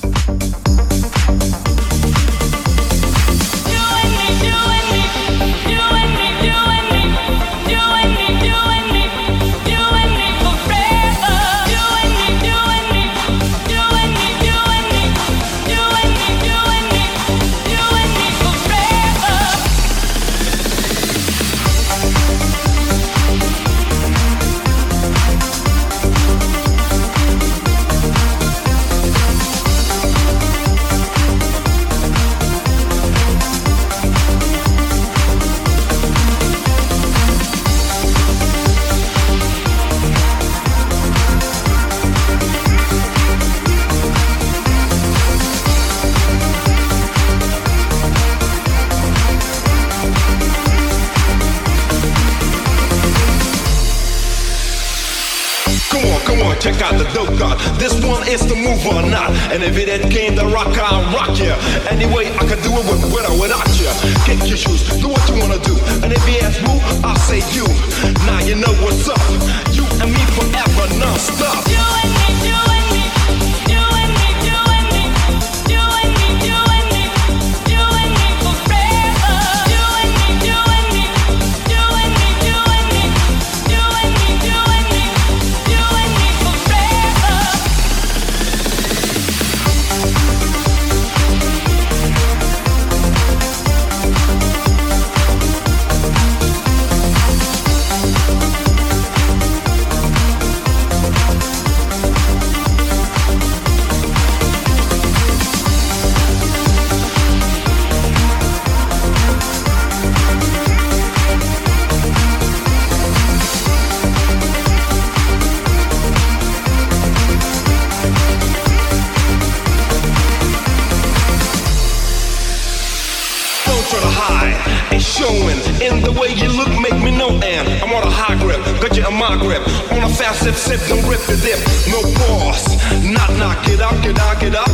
And if it ain't came to rock, I'll rock ya. Anyway, I can do it with, with or without ya. Kick your shoes, do what you wanna do. And if you ask who, I'll say you. Now you know what's up. You and me forever, non-stop. it, knock it off.